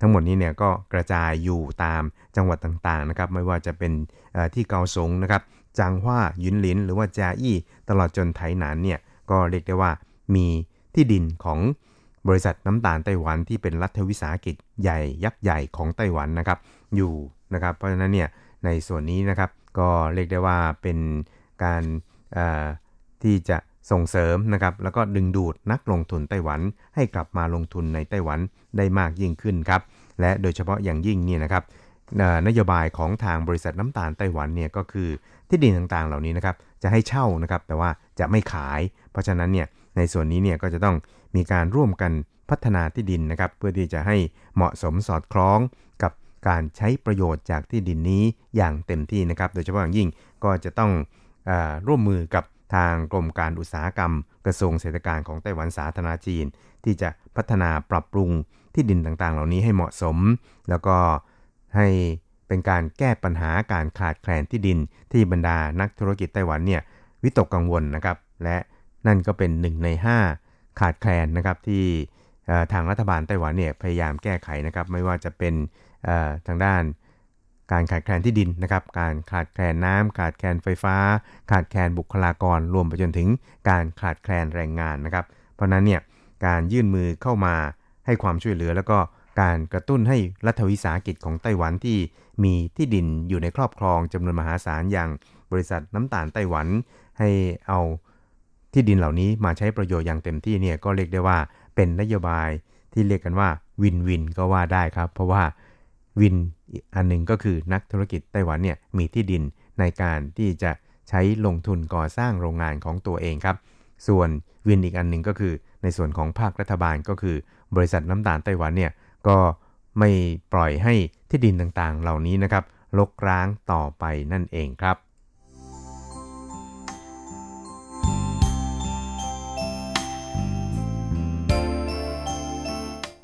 ทั้งหมดนี้เนี่ยก็กระจายอยู่ตาม จังหวัดต่างๆนะครับไม่ว่าจะเป็นที่เกาสงนะครับจางฮวายุนหลิน หรือว่าจาอี้ตลอดจนไถหนานเนี่ยก็เรียกได้ว่ามีที่ดินของบริษัทน้ำตาลไต้หวันที่เป็นรัฐวิสาหกิจใหญ่ยักษ์ใหญ่ของไต้หวันนะครับอยู่นะครับเพราะฉะนั้นเนี่ยในส่วนนี้นะครับก็เรียกได้ว่าเป็นการที่จะส่งเสริมนะครับแล้วก็ดึงดูดนักลงทุนไต้หวันให้กลับมาลงทุนในไต้หวันได้มากยิ่งขึ้นครับและโดยเฉพาะอย่างยิ่งนี่นะครับ นโยบายของทางบริษัทน้ำตาลไต้หวันเนี่ยก็คือที่ดินต่างๆเหล่านี้นะครับจะให้เช่านะครับแต่ว่าจะไม่ขาย เพราะฉะนั้นเนี่ยในส่วนนี้เนี่ยก็จะต้องมีการร่วมกันพัฒนาที่ดินนะครับ เพื่อที่จะให้เหมาะสมสอดคล้องกับการใช้ประโยชน์จากที่ดินนี้อย่างเต็มที่นะครับ โดยเฉพาะอย่างยิ่งก็จะต้องอร่วมมือกับทางกรมการอุตสาหกรรม กระทรวงเศรษฐการของไต้หวันสาธารณจีน ที่จะพัฒนาปรับปรุงที่ดินต่างๆ เหล่านี้ให้เหมาะสม แล้วก็ ให้เป็นการแก้ปัญหาการขาดแคลนที่ดินที่บรรดานักธุรกิจไต้หวันเนี่ยวิตกกังวลนะครับ และนั่นก็เป็นหนึ่งใน 5 ขาดแคลนนะครับที่ทางรัฐบาลไต้หวันเนี่ยพยายามแก้ไขนะครับไม่ว่าจะเป็นทางด้านการขาดแคลนที่ดินนะครับ การขาดแคลนน้ำขาดแคลนไฟฟ้า ขาดแคลนบุคลากร รวมไปจนถึงการขาดแคลนแรงงานนะครับ เพราะนั้นเนี่ยการยื่นมือเข้ามาให้ความช่วยเหลือแล้วก็ การกระตุ้นให้รัฐวิสาหกิจของไต้หวันที่มีที่ดินอยู่ในครอบครองจำนวนมหาศาลอย่างบริษัทน้ำตาลไต้หวัน ให้เอาที่ดินเหล่านี้มาใช้ประโยชน์อย่างเต็มที่เนี่ยก็เรียกได้ว่าเป็นนโยบายที่เรียกกันว่าวินวินก็ว่าได้ครับ เพราะว่าวินอันหนึ่งก็คือนักธุรกิจไต้หวันเนี่ยมีที่ดินในการที่จะใช้ลงทุนก่อสร้างโรงงานของตัวเองครับ ส่วนวินอีกอันหนึ่งก็คือในส่วนของภาครัฐบาลก็คือ บริษัทน้ำตาลไต้หวันเนี่ย ก็ไม่ปล่อยให้ที่ดินต่างๆ เหล่านี้นะครับลกร้างต่อไปนั่นเองครับ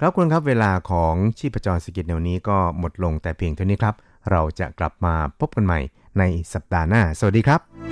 ครับคุณครับเวลาของชีพจรสกิจแนวนี้ก็หมดลงแต่เพียงเท่านี้ครับ เราจะกลับมาพบกันใหม่ในสัปดาห์หน้า สวัสดีครับ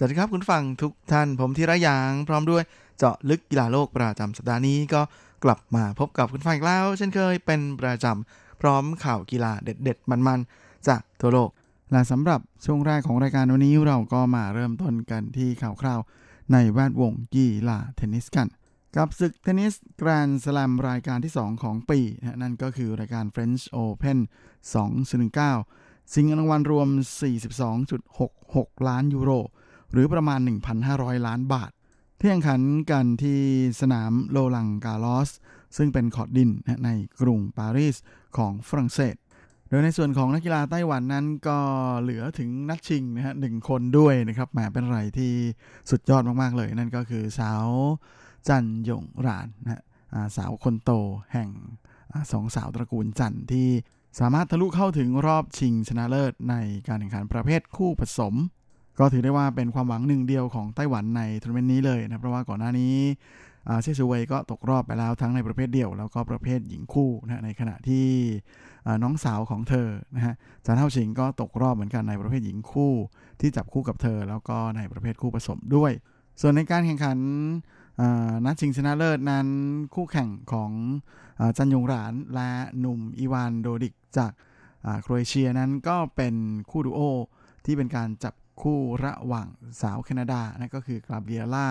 สวัสดีครับคุณฟังทุกท่านผมทีระยางพร้อมด้วยเจาะลึกกีฬาโลกประจำสัปดาห์นี้ก็กลับมาพบกับคุณฟังอีกแล้ว เช่นเคยเป็นประจำพร้อมข่าวกีฬาเด็ดๆ มันๆ จากทั่วโลก และสำหรับช่วงแรกของรายการวันนี้เราก็มาเริ่มต้นกันที่ข่าวคราวในแวดวงกีฬาเทนนิสกัน กับศึกเทนนิสแกรนด์สแลมรายการที่ 2 ของปีนะนั่นก็คือรายการ French Open 2019 สิงรางวัลรวม 42.66 ล้านยูโร หรือประมาณ 1,500 ล้านบาทที่แข่งขันกันที่สนามโลลังกาลอส ซึ่งเป็นขอดดินในกรุงปารีสของฝรั่งเศส โดยในส่วนของนักกีฬาไต้หวันนั้นก็เหลือถึงนัดชิงนะฮะหนึ่งคนด้วยนะครับแหมเป็นอะไรที่สุดยอดมาก ๆ เลย นั่นก็คือสาวจันยงรานนะฮะสาวคนโตแห่งอสองสาวตระกูลจันที่สามารถทะลุเข้าถึงรอบชิงชนะเลิศในการแข่งขันประเภทคู่ผสม ก็ถือได้ว่าเป็นความหวังหนึ่งเดียวของไต้หวันในทัวร์นาเมนต์นี้เลยนะเพราะว่าก่อนหน้านี้เชซูเวยก็ตกรอบไปแล้วทั้งในประเภทเดี่ยว แล้วก็ประเภทหญิงคู่นะในขณะที่น้องสาวของเธอนะฮะจันเท่าชิงก็ตกรอบเหมือนกันในประเภทหญิงคู่ ที่จับคู่กับเธอ แล้วก็ในประเภทคู่ผสมด้วย ส่วนในการแข่งขันนัดชิงชนะเลิศนั้นคู่แข่งของจันยงหรานและหนุ่มอีวานโดดิกจากโครเอเชียนั้นก็เป็นคู่ดูโอที่เป็นการจับ คู่ระหว่างสาวแคนาดานะก็คือกราเบียล่า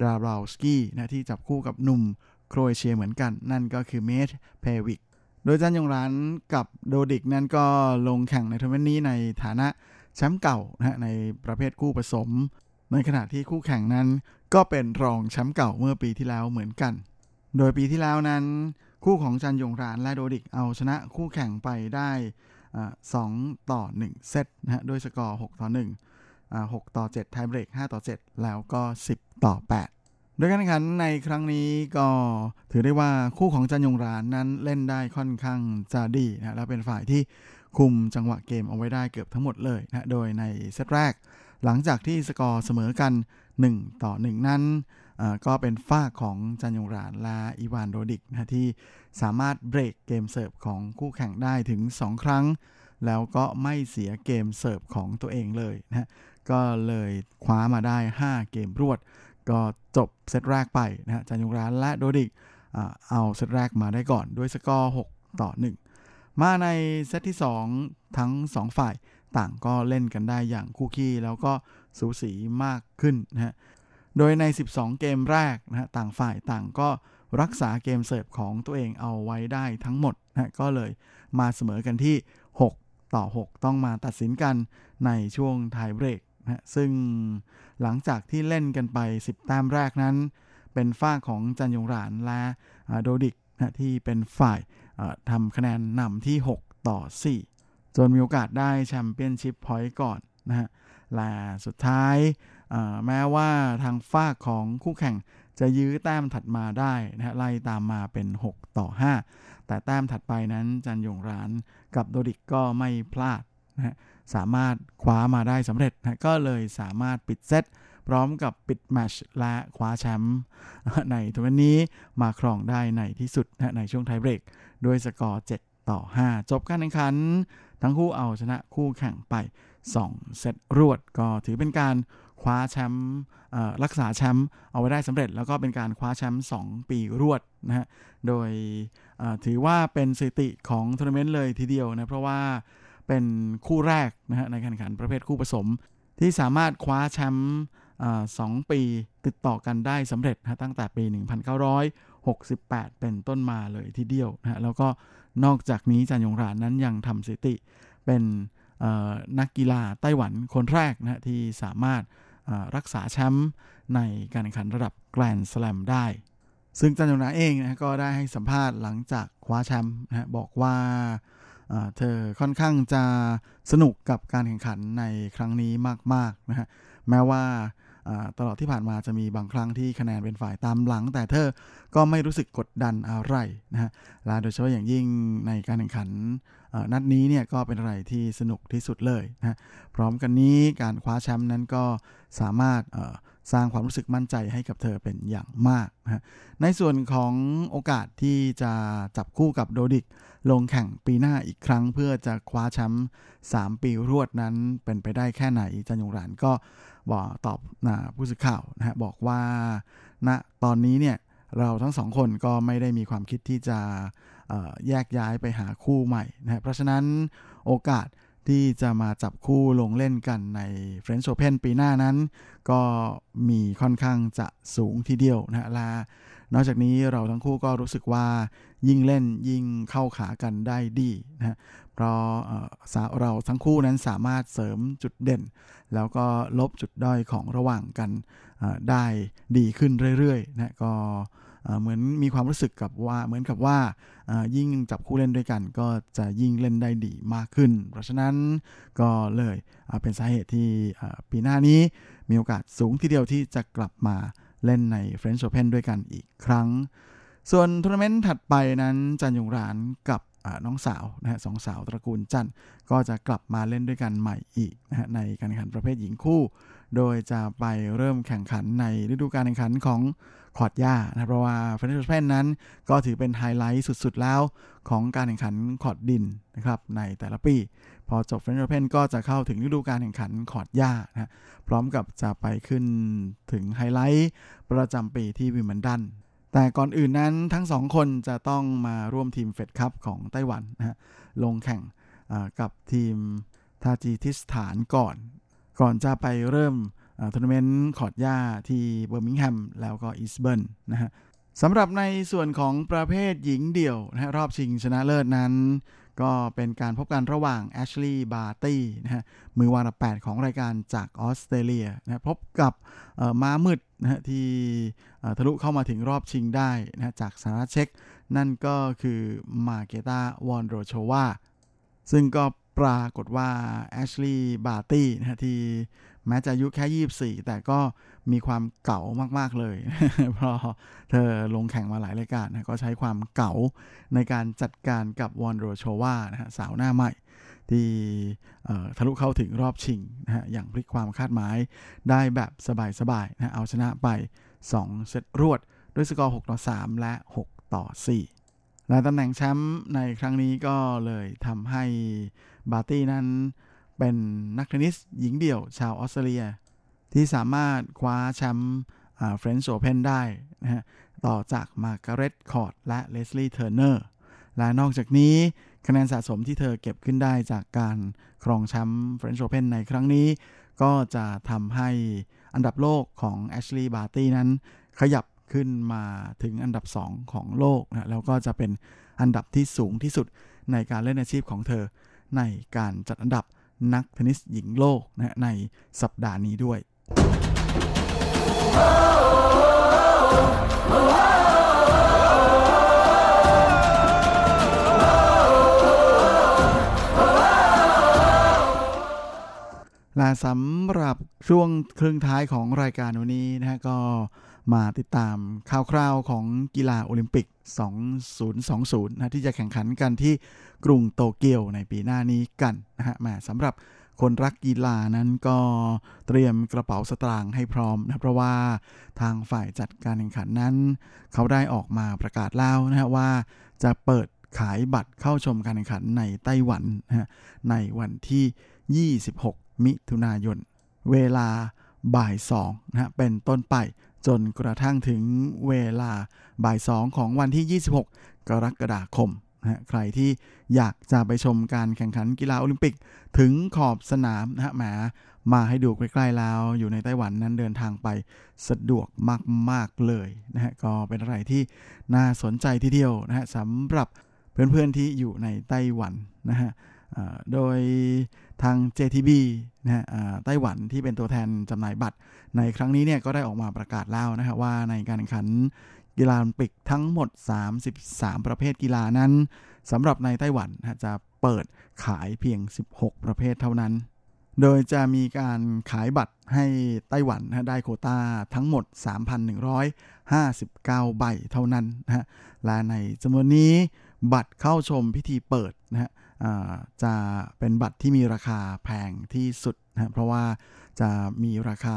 ดาบราวสกี้นะที่จับคู่กับหนุ่มโครเอเชียเหมือนกัน นั่นก็คือเมธเพวิก โดยจันยงรานกับโดดิกนั้นก็ลงแข่งในทัวร์นาเมนต์นี้ในฐานะแชมป์เก่านะในประเภทคู่ผสม ในขณะที่คู่แข่งนั้นก็เป็นรองแชมป์เก่าเมื่อปีที่แล้วเหมือนกัน โดยปีที่แล้วนั้น คู่ของจันยงรานและโดดิกเอาชนะคู่แข่งไปได้ 2 ต่อ 1 เซตนะฮะด้วยสกอร์ 6 ต่อ 1 6 ต่อ 7 ไทม์เบรก 5 ต่อ 7 แล้วก็ 10 ต่อ 8 โดยการแข่งขันในครั้งนี้ก็ถือได้ว่าคู่ของจันยงรานนั้นเล่นได้ค่อนข้างจะดีนะแล้วเป็นฝ่ายที่คุมจังหวะเกมเอาไว้ได้เกือบทั้งหมดเลยนะโดยในเซตแรก หลังจากที่สกอร์เสมอกัน 1 ต่อ 1 นั้นก็เป็นฝ่ายของจันยงรานและอีวานโดดิกนะที่สามารถเบรกเกมเสิร์ฟของคู่แข่งได้ถึง 2 ครั้ง แล้วก็ไม่เสียเกมเสิร์ฟของตัวเองเลยนะ ก็เลยคว้ามาได้ 5 เกมรวด ก็จบเซตแรกไปนะฮะจันยงรานและโดดิกเอาเซตแรกมาได้ก่อนด้วยสกอร์ 6 ต่อ 1 มาในเซตที่ 2 ทั้ง 2 ฝ่ายต่างก็เล่นกันได้อย่างคู่ขี้แล้วก็สูสีมากขึ้นนะฮะ โดยใน 12 เกมแรกนะฮะต่างฝ่ายต่างก็รักษาเกมเสิร์ฟของตัวเองเอาไว้ได้ทั้งหมดนะก็เลยมาเสมอกันที่ 6 ต่อ 6 ต้องมาตัดสินกันในช่วงไทเบรก นะซึ่งหลังจากที่เล่นกันไป 10 แต้มแรกนั้น เป็นฝ้าของจันยงรานและโดดิกนะที่เป็นฝ่ายทำคะแนนนำที่ 6 ต่อ 4 จนมีโอกาสได้แชมเปี้ยนชิพพอยต์ก่อนนะฮะและสุดท้ายแม้ว่าทางฝ้าของคู่แข่งจะยื้อแต้มถัดมาได้นะฮะไล่ตามมาเป็น 6 ต่อ 5 แต่แต้มถัดไปนั้นจันยงรานกับโดดิกก็ไม่พลาดนะฮะ สามารถคว้ามาได้สำเร็จนะก็เลยสามารถปิดเซตพร้อมกับปิด match และคว้าแชมป์ในทัวร์นี้มาครองได้ในที่สุดนะในช่วงไทเบรกด้วยสกอร์ 7 ต่อ 5 จบการแข่งขัน ทั้งคู่เอาชนะคู่แข่งไป 2 เซตรวดก็ถือเป็นการคว้าแชมป์รักษาแชมป์เอาไว้ได้สำเร็จ แล้วก็เป็นการคว้าแชมป์2 ปีรวดนะฮะโดยถือว่าเป็นสถิติของทัวร์นาเมนต์เลยทีเดียวนะเพราะว่า เป็นคู่แรกนะฮะในการแข่งขันประเภทคู่ผสม ที่สามารถคว้าแชมป์สองปีติดต่อกันได้สำเร็จนะตั้งแต่ปี 1968 เป็นต้นมาเลยทีเดียวนะแล้วก็นอกจากนี้จันยงรานนั้นยังทำสถิติเป็นนักกีฬาไต้หวันคนแรกนะที่สามารถรักษาแชมป์ในการแข่งขันระดับแกรนด์สแลมได้ ซึ่งจันยงราเองนะก็ได้ให้สัมภาษณ์หลังจากคว้าแชมป์นะบอกว่า เธอค่อนข้างจะสนุกกับการแข่งขันในครั้งนี้มากๆนะฮะแม้ว่าตลอดที่ผ่านมาจะมีบางครั้งที่คะแนนเป็นฝ่ายตามหลัง แต่เธอก็ไม่รู้สึกกดดันอะไรนะฮะและโดยเฉพาะอย่างยิ่งในการแข่งขันนัดนี้เนี่ยก็เป็นอะไรที่สนุกที่สุดเลยนะพร้อมกันนี้การคว้าแชมป์นั้นก็สามารถ สร้างความรู้สึกมั่นใจให้กับเธอเป็นอย่างมากนะในส่วนของโอกาสที่จะจับคู่กับโดดิก ลงแข่งปีหน้าอีกครั้งเพื่อจะคว้าแชมป์3 ปีรวดนั้นเป็นไปได้แค่ไหนจันยงรานก็บอกตอบนะผู้สื่อข่าวนะฮะบอกว่าณนะตอนนี้เนี่ยเราทั้งสองคนก็ไม่ได้มีความคิดที่จะแยกย้ายไปหาคู่ใหม่นะเพราะฉะนั้นโอกาส ที่จะมาจับคู่ลงเล่นกันใน French Open ปีหน้านั้น ก็มีค่อนข้างจะสูงทีเดียวนะและนอกจากนี้เราทั้งคู่ก็รู้สึกว่ายิ่งเล่นยิ่งเข้าขากันได้ดีนะเพราะเราทั้งคู่นั้นสามารถเสริมจุดเด่น แล้วก็ลบจุดด้อยของระหว่างกันได้ดีขึ้นเรื่อยๆนะก็ เหมือนมีความรู้สึกกับว่าเหมือนกับว่ายิ่งจับคู่เล่นด้วยกัน ก็จะยิ่งเล่นได้ดีมากขึ้น เพราะฉะนั้นก็เลยเป็นสาเหตุที่ปีหน้านี้มีโอกาสสูงทีเดียวที่จะกลับมาเล่นใน French Open ด้วยกันอีกครั้ง ส่วนทัวร์นาเมนต์ถัดไปนั้นจันยงรานกับน้องสาวนะฮะสองสาวตระกูลจันก็จะกลับมาเล่นด้วยกันใหม่อีกนะฮะในการแข่งขันประเภทหญิงคู่ โดยจะไปเริ่มแข่งขันในฤดูกาลแข่งขันของ คอร์ตหญ้านะเพราะว่าเฟรนช์โอเพนนั้นก็ถือเป็นไฮไลท์สุดๆแล้วของการแข่งขันคอร์ตดินนะครับในแต่ละปี พอจบเฟรนช์โอเพนก็จะเข้าถึงฤดูการแข่งขันคอร์ตหญ้านะพร้อมกับจะไปขึ้นถึงไฮไลท์ประจำปีที่วิมเบิลดันแต่ก่อนอื่นนั้นทั้งสองคนจะต้องมาร่วมทีมเฟดคัพของไต้หวันนะฮะลงแข่งกับทีมทาจิกิสถานก่อน ก่อนจะไปเริ่ม ทัวร์นาเมนต์คอร์ตหญ้าที่เบอร์มิงแฮมแล้วก็อีสต์บอร์นนะฮะสำหรับในส่วนของประเภทหญิงเดี่ยวนะรอบชิงชนะเลิศนั้น ก็เป็นการพบกันระหว่างแอชลีย์บาร์ตี้นะฮะมือวางอันดับ 8 ของรายการจากออสเตรเลียนะพบกับม้ามืดนะฮะที่ทะลุเข้ามาถึงรอบชิงได้นะจากสหรัฐเช็กนั่นก็คือมาเกตาวอนโรโชวาซึ่งก็ ปรากฏว่าแอชลีย์บาร์ตี้นะที่แม้จะอายุแค่ 24 แต่ก็มีความเก่ามาก ๆ เลย เพราะเธอลงแข่งมาหลายรายการนะก็ใช้ความเก่าในการจัดการกับวอนโรโชวานะฮะสาวหน้าใหม่ ที่ทะลุเข้าถึงรอบชิงนะฮะอย่างพลิกความคาดหมายได้แบบสบาย ๆ นะเอาชนะไป 2 เซตรวด ด้วยสกอร์ 6 ต่อ 3 และ 6 ต่อ 4 และตำแหน่งแชมป์ในครั้งนี้ก็เลยทำให้ บาร์ตี้นั้นเป็นนักเทนนิสหญิงเดี่ยวชาวออสเตรเลีย ที่สามารถคว้าแชมป์เฟรนช์โอเพนได้นะฮะต่อจากมาร์กาเร็ตคอร์ตและเลสลีย์เทอร์เนอร์ และนอกจากนี้คะแนนสะสมที่เธอเก็บขึ้นได้จากการครองแชมป์เฟรนช์โอเพนในครั้งนี้ ก็จะทำให้อันดับโลกของแอชลีย์บาร์ตี้นั้น ขยับขึ้นมาถึงอันดับ 2 ของโลกนะแล้วก็จะเป็นอันดับที่สูงที่สุดในการเล่นอาชีพของเธอ ในการจัดอันดับนักเทนนิสหญิงโลกนะในสัปดาห์นี้ด้วย และสำหรับช่วงครึ่งท้ายของรายการวันนี้นะฮะก็ มาติดตามข่าวคราวของกีฬาโอลิมปิก 2020 นะที่จะแข่งขันกันที่กรุงโตเกียวในปีหน้านี้กันนะฮะมาสำหรับคนรักกีฬานั้นก็เตรียมกระเป๋าสตางค์ให้พร้อมนะเพราะว่าทางฝ่ายจัดการแข่งขันนั้น เขาได้ออกมาประกาศแล้วนะฮะว่าจะเปิดขายบัตรเข้าชมการแข่งขันในไต้หวันนะฮะในวันที่ 26 มิถุนายน เวลาบ่าย2นะฮะเป็นต้นไป จนกระทั่งถึงเวลาบ่าย2ของวันที่ 26 กรกฎาคมนะใครที่อยากจะไปชมการแข่งขันกีฬาโอลิมปิก ถึงขอบสนามนะฮะแหมมาให้ดูใกล้ๆแล้ว อยู่ในไต้หวันนั้นเดินทางไปสะดวกมากๆเลยนะฮะก็เป็นอะไรที่น่าสนใจทีเดียวนะฮะสำหรับเพื่อนๆที่อยู่ในไต้หวันนะฮะโดย ทาง JTB นะฮะไต้หวันที่เป็นตัวแทนจำหน่ายบัตร ในครั้งนี้เนี่ยก็ได้ออกมาประกาศแล้วนะฮะว่าในการแข่งขันกีฬาโอลิมปิกทั้งหมด 33 ประเภทกีฬานั้นสำหรับในไต้หวันจะเปิดขายเพียง 16 ประเภทเท่านั้น โดยจะมีการขายบัตรให้ไต้หวันนะได้โคต้าทั้งหมด 3,159 ใบเท่านั้นนะฮะและในจำนวนนี้บัตรเข้าชมพิธีเปิดนะฮะ จะเป็นบัตรที่มีราคาแพงที่สุดนะเพราะว่าจะมีราคา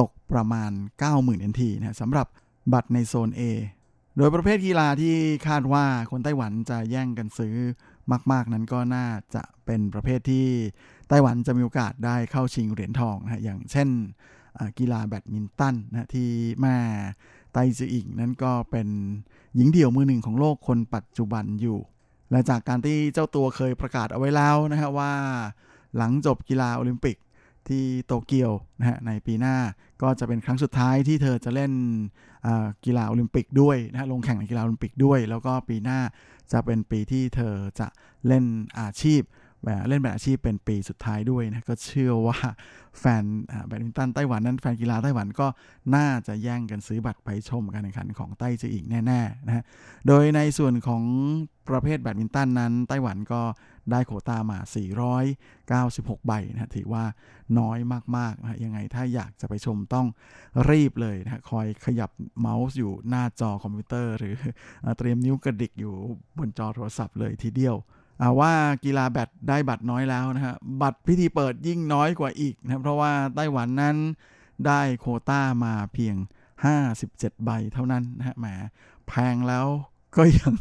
ตกประมาณ 90,000 NT นะสำหรับบัตรในโซน A โดยประเภทกีฬาที่คาดว่าคนไต้หวันจะแย่งกันซื้อมาก ๆ นั้นก็น่าจะเป็นประเภทที่ไต้หวันจะมีโอกาสได้เข้าชิงเหรียญทองนะอย่างเช่นกีฬาแบดมินตันนะที่แม่ไต้จืออิงนั้นก็เป็นหญิงเดี่ยวมือหนึ่งของโลกคนปัจจุบันอยู่ และจากการที่เจ้าตัวเคยประกาศเอาไว้แล้วนะฮะว่า หลังจบกีฬาโอลิมปิกที่โตเกียวนะฮะในปีหน้าก็จะเป็นครั้งสุดท้ายที่เธอจะเล่นกีฬาโอลิมปิกด้วยนะฮะลงแข่งในกีฬาโอลิมปิกด้วย แล้วก็ปีหน้าจะเป็นปีที่เธอจะเล่นอาชีพ เล่นแบบอาชีพเป็นปีสุดท้ายด้วยนะก็เชื่อว่าแฟนแบดมินตันไต้หวันนั้นแฟนกีฬาไต้หวันก็น่าจะแย่งกันซื้อบัตรไปชมการแข่งขันของไต้จืออิ่งแน่ๆนะฮะโดยในส่วนของประเภทแบดมินตันนั้น ไต้หวันก็ได้โควตามา 496 ใบนะถือว่าน้อยมากๆนะยังไงถ้าอยากจะไปชมต้องรีบเลยนะคอยขยับเมาส์อยู่หน้าจอคอมพิวเตอร์ หรือเตรียมนิ้วกระดิกอยู่บนจอโทรศัพท์เลยทีเดียว ว่ากีฬาแบดได้บัตรน้อยแล้วนะฮะบัตรพิธีเปิดยิ่งน้อยกว่าอีกนะเพราะว่าไต้หวันนั้นได้โคต้ามาเพียง 57 ใบเท่านั้นนะฮะแหมแพงแล้วก็ยัง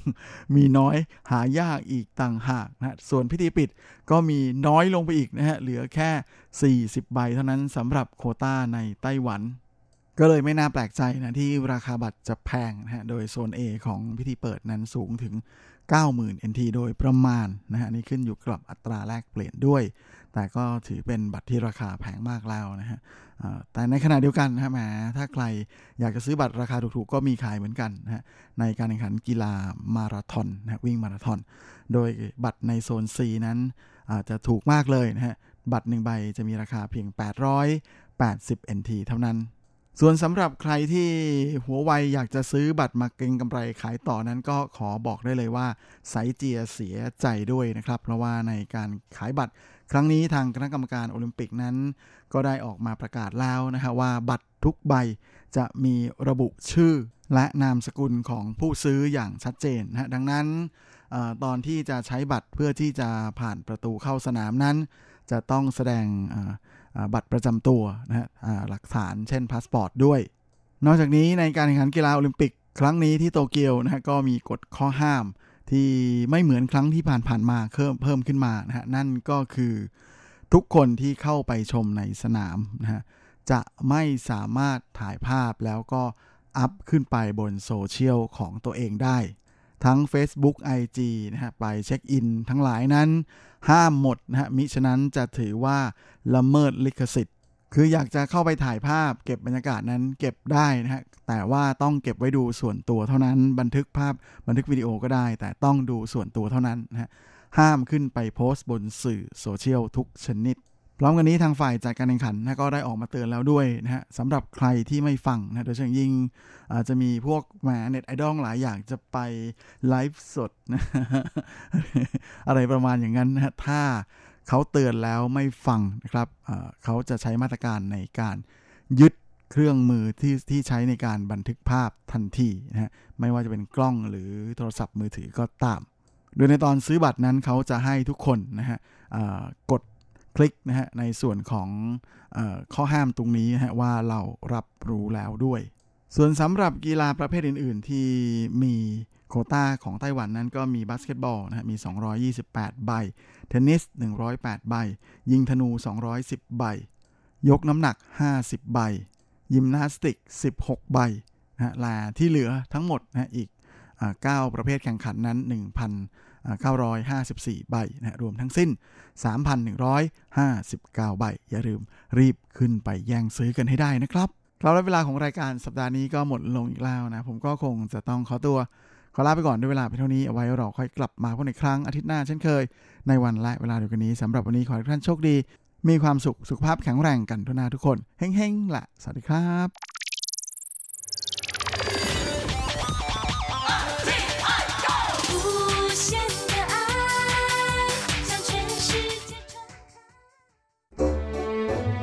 มีน้อยหายากอีกต่างหากนะส่วนพิธีปิดก็มีน้อยลงไปอีกนะฮะเหลือแค่ 40 ใบเท่านั้นสำหรับโคต้าในไต้หวัน ก็เลยไม่น่าแปลกใจนะที่ราคาบัตรจะแพงนะฮะโดยโซน A ของพิธีเปิดนั้นสูงถึง 90,000 NT โดยประมาณนะฮะนี่ขึ้นอยู่กับอัตราแลกเปลี่ยนด้วย แต่ก็ถือเป็นบัตรที่ราคาแพงมากแล้วนะฮะแต่ในขณะเดียวกันนะฮะแหมถ้าใครอยากจะซื้อบัตรราคาถูกๆ ก็มีขายเหมือนกันนะฮะในการแข่งขันกีฬามาราธอนนะวิ่งมาราธอน โดยบัตรในโซน C นั้นจะถูกมากเลยนะฮะบัตรหนึ่งใบจะมีราคาเพียง 880 NT เท่านั้น ส่วนสำหรับใครที่หัวไวอยากจะซื้อบัตรมาเก็งกำไรขายต่อนั้นก็ขอบอกได้เลยว่าไซเจียเสียใจด้วยนะครับ เพราะว่าในการขายบัตร ครั้งนี้ทางคณะกรรมการโอลิมปิกนั้น ก็ได้ออกมาประกาศแล้วนะฮะว่าบัตรทุกใบจะมีระบุชื่อและนามสกุลของผู้ซื้ออย่างชัดเจนนะดังนั้นอตอนที่จะใช้บัตรเพื่อที่จะผ่านประตูเข้าสนามนั้น จะต้องแสดง บัตรประจำตัวนะฮะหลักฐานเช่นพาสปอร์ตด้วย นอกจากนี้ในการแข่งขันกีฬาโอลิมปิกครั้งนี้ที่โตเกียวนะฮะก็มีกฎข้อห้ามที่ไม่เหมือนครั้งที่ผ่านๆมาเพิ่มเพิ่มขึ้นมานะฮะนั่นก็คือทุกคนที่เข้าไปชมในสนามนะฮะจะไม่สามารถถ่ายภาพแล้วก็อัพขึ้นไปบนโซเชียลของตัวเองได้ ทั้ง Facebook IG นะฮะไปเช็คอินทั้งหลายนั้น ห้ามหมดนะฮะมิฉะนั้นจะถือว่าละเมิดลิขสิทธิ์ คืออยากจะเข้าไปถ่ายภาพเก็บบรรยากาศนั้นเก็บได้นะฮะแต่ว่าต้องเก็บไว้ดูส่วนตัวเท่านั้นบันทึกภาพบันทึกวิดีโอก็ได้ แต่ต้องดูส่วนตัวเท่านั้นนะฮะห้ามขึ้นไปโพสต์บนสื่อโซเชียลทุกชนิด พร้อมกันนี้ทางฝ่ายจัดการแข่งขันนะก็ได้ออกมาเตือนแล้วด้วยนะฮะสำหรับใครที่ไม่ฟังนะโดยเฉพาะยิ่งอาจจะมีพวกแหมเน็ตไอดอลหลายอย่างจะไปไลฟ์สดนะอะไรประมาณอย่างนั้นนะฮะถ้าเขาเตือนแล้วไม่ฟังนะครับเขาจะใช้มาตรการในการยึดเครื่องมือที่ที่ใช้ในการบันทึกภาพทันทีนะฮะไม่ว่าจะเป็นกล้องหรือโทรศัพท์มือถือก็ตาม โดยในตอนซื้อบัตรนั้นเขาจะให้ทุกคนนะฮะกด คลิกนะฮะในส่วนของอข้อห้ามตรงนี้นะฮะว่าเรารับรู้แล้วด้วย ส่วนสำหรับกีฬาประเภทอื่น ๆ ที่มีโคต้าของไต้หวันนั้นก็มีบาสเกตบอลนะฮะมี 228 ใบ เทนนิส 108 ใบ ยิงธนู 210 ใบ ยกน้ำหนัก 50 ใบ ยิมนาสติก 16 ใบนะและที่เหลือทั้งหมดนะอีก 9 ประเภทแข่งขันนั้น 954 ใบนะรวมทั้งสิ้น 3,159 ใบ อย่าลืมรีบขึ้นไปแย่งซื้อกันให้ได้นะครับครับและเวลาของรายการสัปดาห์นี้ก็หมดลงอีกแล้วนะ ผมก็คงจะต้องขอตัว ขอลาไปก่อนด้วยเวลาเพียงเท่านี้เอาไว้เราค่อยกลับมาพบในครั้งอาทิตย์หน้าเช่นเคย ในวันและเวลาเดียวกันนี้สำหรับวันนี้ขอให้ท่านโชคดี มีความสุขสุขภาพแข็งแรงกันทุกนาทุกคนเฮ้งๆละสวัสดีครับ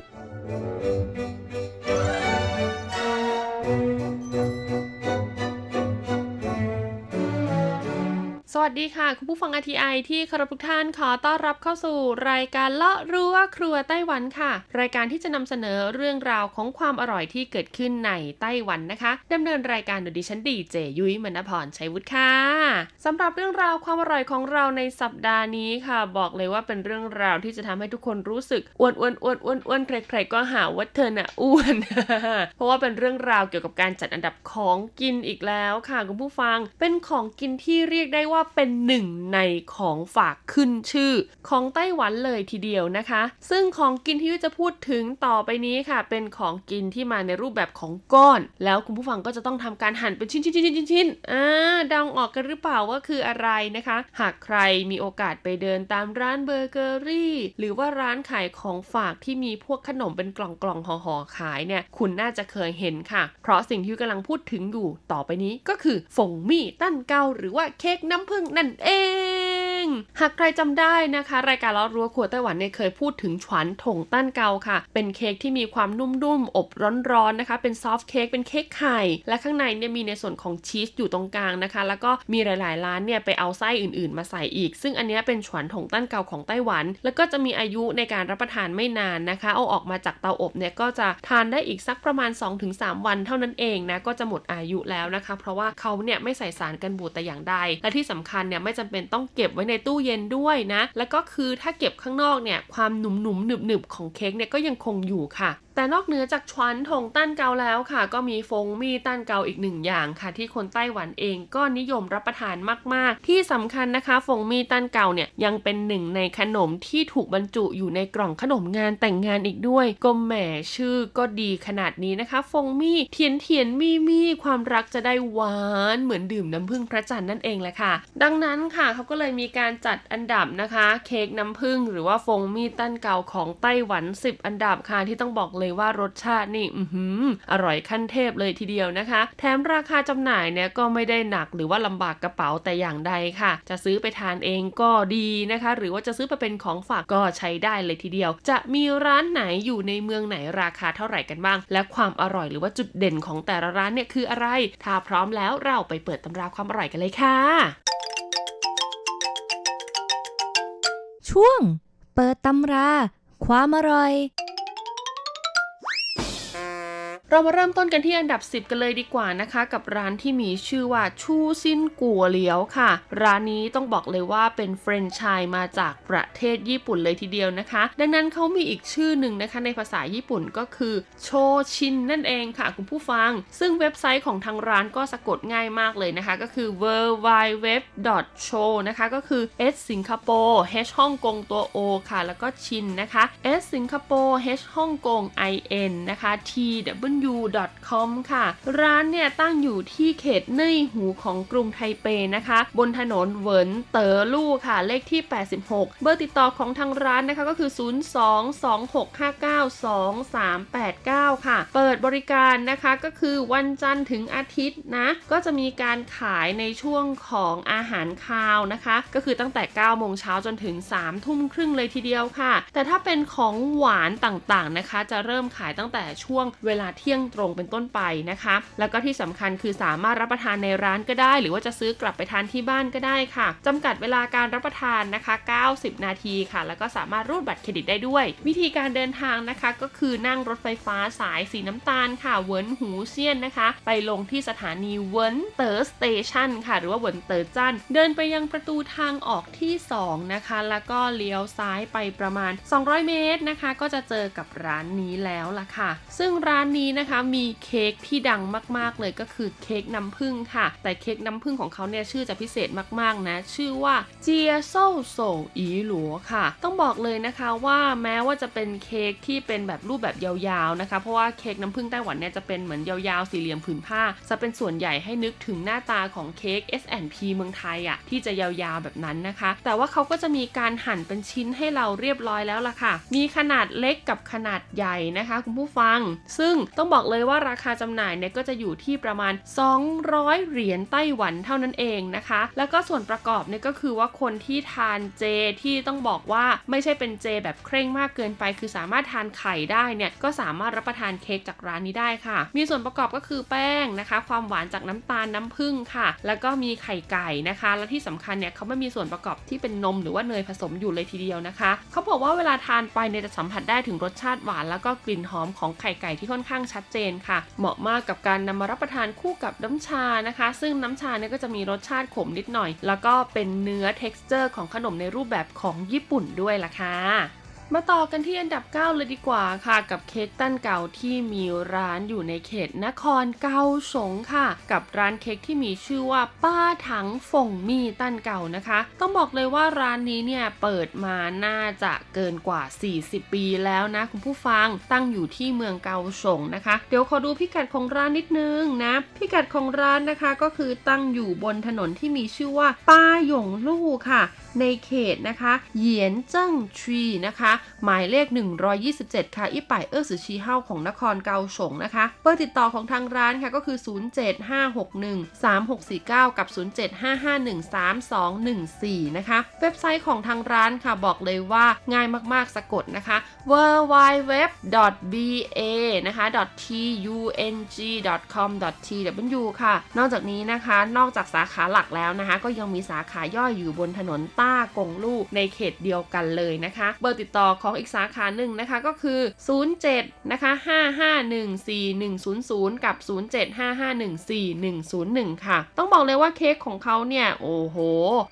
ฒ
สวัสดีค่ะ คุณผู้ฟัง RTI ที่คารพทุกท่านขอต้อนรับเข้าสู่ รายการเลาะรั้วครัวไต้หวันค่ะ รายการที่จะนำเสนอเรื่องราวของความอร่อยที่เกิดขึ้นในไต้หวันนะคะดำเนินรายการโดยดิฉันดีเจยุ้ยมณพรชัยวุฒิค่ะสำหรับเรื่องราวความอร่อยของเราในสัปดาห์นี้ค่ะ บอกเลยว่าเป็นเรื่องราวที่จะทำให้ทุกคนรู้สึกอ้วนอ้วนอ้วนอ้วนอ้วนใครๆก็หาว่าเธอน่ะอ้วน เพราะว่าเป็นเรื่องราวเกี่ยวกับการจัดอันดับของกินอีกแล้วค่ะคุณผู้ฟังเป็นของกินที่เรียกได้ว่าเป็น็นหนึ่งในของฝากขึ้นชื่อ ของไต้หวันเลยทีเดียวนะคะ ซึ่งของกินที่จะพูดถึงต่อไปนี้ค่ะ เป็นของกินที่มาในรูปแบบของก้อน แล้วคุณผู้ฟังก็จะต้องทำการหั่นเป็นชิ้นชิ้นชิ้นชิ้นชิ้นอ่าดองออกกันหรือเปล่าว่าคืออะไรนะคะ หากใครมีโอกาสไปเดินตามร้านเบเกอรี่ หรือว่าร้านขายของฝากที่มีพวกขนมเป็นกล่องกล่องห่อห่อขายเนี่ยคุณน่าจะเคยเห็นค่ะ เพราะสิ่งที่กำลังพูดถึงอยู่ต่อไปนี้ก็คือฝงมี่ตั้นเกาหรือว่าเค้กน้ำผึ้งนั่นเองหากใครจำได้นะคะ รายการล้อรั้วครัวไต้หวันเนี่ยเคยพูดถึงฉวนถงตั้นเกาค่ะ เป็นเค้กที่มีความนุ่มๆ อบร้อนๆนะคะ เป็นซอฟต์เค้กเป็นเค้กไข่ และข้างในเนี่ยมีในส่วนของชีสอยู่ตรงกลางนะคะ แล้วก็มีหลายๆ ร้านเนี่ยไปเอาไส้อื่นๆ มาใส่อีก ซึ่งอันนี้เป็นฉวนถงตั้นเกาของไต้หวัน แล้วก็จะมีอายุในการรับประทานไม่นานนะคะ เอาออกมาจากเตาอบเนี่ยก็จะทานได้อีกสักประมาณ 2-3 วันเท่านั้นเองนะก็จะหมดอายุแล้วนะคะ เพราะว่าเขาเนี่ยไม่ใส่สารกันบูดแต่อย่างใดและที่สำคัญเนี่ยไม่จำเป็นต้องเก็บไว้ในตู้เย็นด้วยนะ แล้วก็คือถ้าเก็บข้างนอกเนี่ยความหนุ่มๆหนึบๆของเค้กเนี่ยก็ยังคงอยู่ค่ะแต่นอกเหนือจากชวนถงตั้นเกาแล้วค่ะ ก็มีฟงมีตั้นเกาอีกหนึ่งอย่างค่ะ ที่คนไต้หวันเองก็นิยมรับประทานมาก ๆ ที่สำคัญนะคะ ฟงมีตั้นเกาเนี่ยยังเป็นหนึ่งในขนมที่ถูกบรรจุอยู่ในกล่องขนมงานแต่งงานอีกด้วยก็แหมชื่อก็ดีขนาดนี้นะคะ ฟงมีเทียนเทียนมีมีความรักจะได้หวานเหมือนดื่มน้ำผึ้งพระจันทร์นั่นเองแหละค่ะ ดังนั้นค่ะเขาก็เลยมีการจัดอันดับนะคะ เค้กน้ำผึ้งหรือว่าฟงมีตั้นเกาของไต้หวัน 10 อันดับค่ะที่ต้องบอกเลยว่ารสชาตินี่อือหือร่อยขั้นเทพเลยทีเดียวนะคะ แถมราคาจำหน่ายเนี่ยก็ไม่ได้หนักหรือว่าลำบากกระเป๋าแต่อย่างใดค่ะ จะซื้อไปทานเองก็ดีนะคะ หรือว่าจะซื้อไปเป็นของฝากก็ใช้ได้เลยทีเดียว จะมีร้านไหนอยู่ในเมืองไหนราคาเท่าไหร่กันบ้าง และความอร่อยหรือว่าจุดเด่นของแต่ละร้านเนี่ยคืออะไร ถ้าพร้อมแล้วเราไปเปิดตำราความอร่อยกันเลยค่ะ
ช่วง เปิดตำรา ความอร่อย
เรามาเริ่มต้นกันที่อันดับ 10 กันเลยดีกว่านะคะ กับร้านที่มีชื่อว่าชูซินกัวเหลียวค่ะ ร้านนี้ต้องบอกเลยว่าเป็นแฟรนไชส์มาจากประเทศญี่ปุ่นเลยทีเดียวนะคะ ดังนั้นเขามีอีกชื่อหนึ่งนะคะในภาษาญี่ปุ่นก็คือโชชินนั่นเองค่ะ คุณผู้ฟัง ซึ่งเว็บไซต์ของทางร้านก็สะกดง่ายมากเลยนะคะ ก็คือ w w w c h o นะคะก็คือ s สิงคโปร์ h ฮ่องกงตัว o ค่ะ แล้วก็ชินนะคะ s สิงคโปร์ h ฮ่องกง i n นะคะ t w com ค่ะ ร้านเนี่ยตั้งอยู่ที่เขตเน่ยหูของกรุงไทเปนะคะ บนถนนเหวินเต๋อลู่ค่ะ เลขที่ 86 เบอร์ติดต่อของทางร้านนะคะก็คือ 02-2659-2389ค่ะ เปิดบริการนะคะก็คือวันจันทร์ถึงอาทิตย์นะ ก็จะมีการขายในช่วงของอาหารคาวนะคะ ก็คือตั้งแต่ 9 โมงเช้าจนถึง 3 ทุ่มครึ่งเลยทีเดียวค่ะ แต่ถ้าเป็นของหวานต่างๆนะคะ จะเริ่มขายตั้งแต่ช่วงเวลาเที่ยงยี่งตรงเป็นต้นไปนะคะ แล้วก็ที่สำคัญคือสามารถรับประทานในร้านก็ได้ หรือว่าจะซื้อกลับไปทานที่บ้านก็ได้ค่ะจำกัดเวลาการรับประทานนะคะ 90 นาทีค่ะ แล้วก็สามารถรูดบัตรเครดิตได้ด้วย วิธีการเดินทางนะคะ ก็คือนั่งรถไฟฟ้าสายสีน้ำตาลค่ะเหวินหูเซี่ยนนะคะ ไปลงที่สถานีเหวินเต๋อ Station ค่ะ หรือว่าเหวินเต๋อจ้านเดินไปยังประตูทางออกที่ 2 นะคะ แล้วก็เลี้ยวซ้ายไปประมาณ 200 เมตรนะคะ ก็จะเจอกับร้านนี้แล้วล่ะค่ะ ซึ่งร้านนี้นะคะมีเค้กที่ดังมากๆเลยก็คือเค้กน้ำผึ้งค่ะ แต่เค้กน้ำผึ้งของเขาเนี่ยชื่อจะพิเศษมากๆนะ ชื่อว่าเจียโซโซอีหลัวค่ะ ต้องบอกเลยนะคะว่าแม้ว่าจะเป็นเค้กที่เป็นแบบรูปแบบยาวๆนะคะ เพราะว่าเค้กน้ำผึ้งไต้หวันเนี่ยจะเป็นเหมือนยาวๆสี่เหลี่ยมผืนผ้า จะเป็นส่วนใหญ่ให้นึกถึงหน้าตาของเค้ก S&P เมืองไทยอะ่ะที่จะยาวๆแบบนั้นนะคะ แต่ว่าเขาก็จะมีการหั่นเป็นชิ้นให้เราเรียบร้อยแล้วล่ะค่ะ มีขนาดเล็กกับขนาดใหญ่นะคะ คุณผู้ฟัง ซึ่งต้องบอกเลยว่าราคาจำหน่ายเนี่ยก็จะอยู่ที่ประมาณ 200 เหรียญไต้หวันเท่านั้นเองนะคะ แล้วก็ส่วนประกอบเนี่ยก็คือว่าคนที่ทานเจที่ต้องบอกว่าไม่ใช่เป็นเจแบบเคร่งมากเกินไป คือสามารถทานไข่ได้เนี่ยก็สามารถรับประทานเค้กจากร้านนี้ได้ค่ะ มีส่วนประกอบก็คือแป้งนะคะ ความหวานจากน้ำตาลน้ำผึ้งค่ะ แล้วก็มีไข่ไก่นะคะ และที่สำคัญเนี่ยเขาไม่มีส่วนประกอบที่เป็นนมหรือว่าเนยผสมอยู่เลยทีเดียวนะคะ เขาบอกว่าเวลาทานไปเนี่ยจะสัมผัสได้ถึงรสชาติหวาน แล้วก็กลิ่นหอมของไข่ไก่ที่ค่อนข้างชัดเจนค่ะ เหมาะมากกับการนำมารับประทานคู่กับน้ำชานะคะ ซึ่งน้ำชาเนี่ยก็จะมีรสชาติขมนิดหน่อย แล้วก็เป็นเนื้อ texture ของขนมในรูปแบบของญี่ปุ่นด้วยล่ะค่ะ มาต่อกันที่อันดับ 9 เลยดีกว่าค่ะ กับเค้กตั้นเก่าที่มีร้านอยู่ในเขตนครเกาสงค่ะ กับร้านเค้กที่มีชื่อว่าป้าถังฝงมีตั้นเก่านะคะ ต้องบอกเลยว่าร้านนี้เนี่ยเปิดมาน่าจะเกินกว่า 40 ปีแล้วนะคุณผู้ฟังตั้งอยู่ที่เมืองเกาสงนะคะ เดี๋ยวขอดูพิกัดของร้านนิดนึงนะพิกัดของร้านนะคะก็คือตั้งอยู่บนถนนที่มีชื่อว่าป้าหยงลู่ค่ะ ในเขตนะคะเหยียนเจิ้งชีนะคะ หมายเลข 127 ค่ะอีป่ายเอ้อสือชีเฮาของนครเกาสงนะคะ เบอร์ติดต่อของทางร้านค่ะก็คือ 075613649 กับ 075513214 นะคะ เว็บไซต์ของทางร้านค่ะบอกเลยว่าง่ายมากๆสะกดนะคะ w w w b a นะคะ .tung.com.tw ค่ะ นอกจากนี้นะคะ นอกจากสาขาหลักแล้วนะคะ ก็ยังมีสาขาย่อยอยู่บนถนนต้ากงลู่ในเขตเดียวกันเลยนะคะ เบอร์ติดต่อของอีกสาขาหนึ่งนะคะก็คือ 07นะคะ5514100 กับ 0755141101 ค่ะ ต้องบอกเลยว่าเค้กของเขาเนี่ย โอ้โห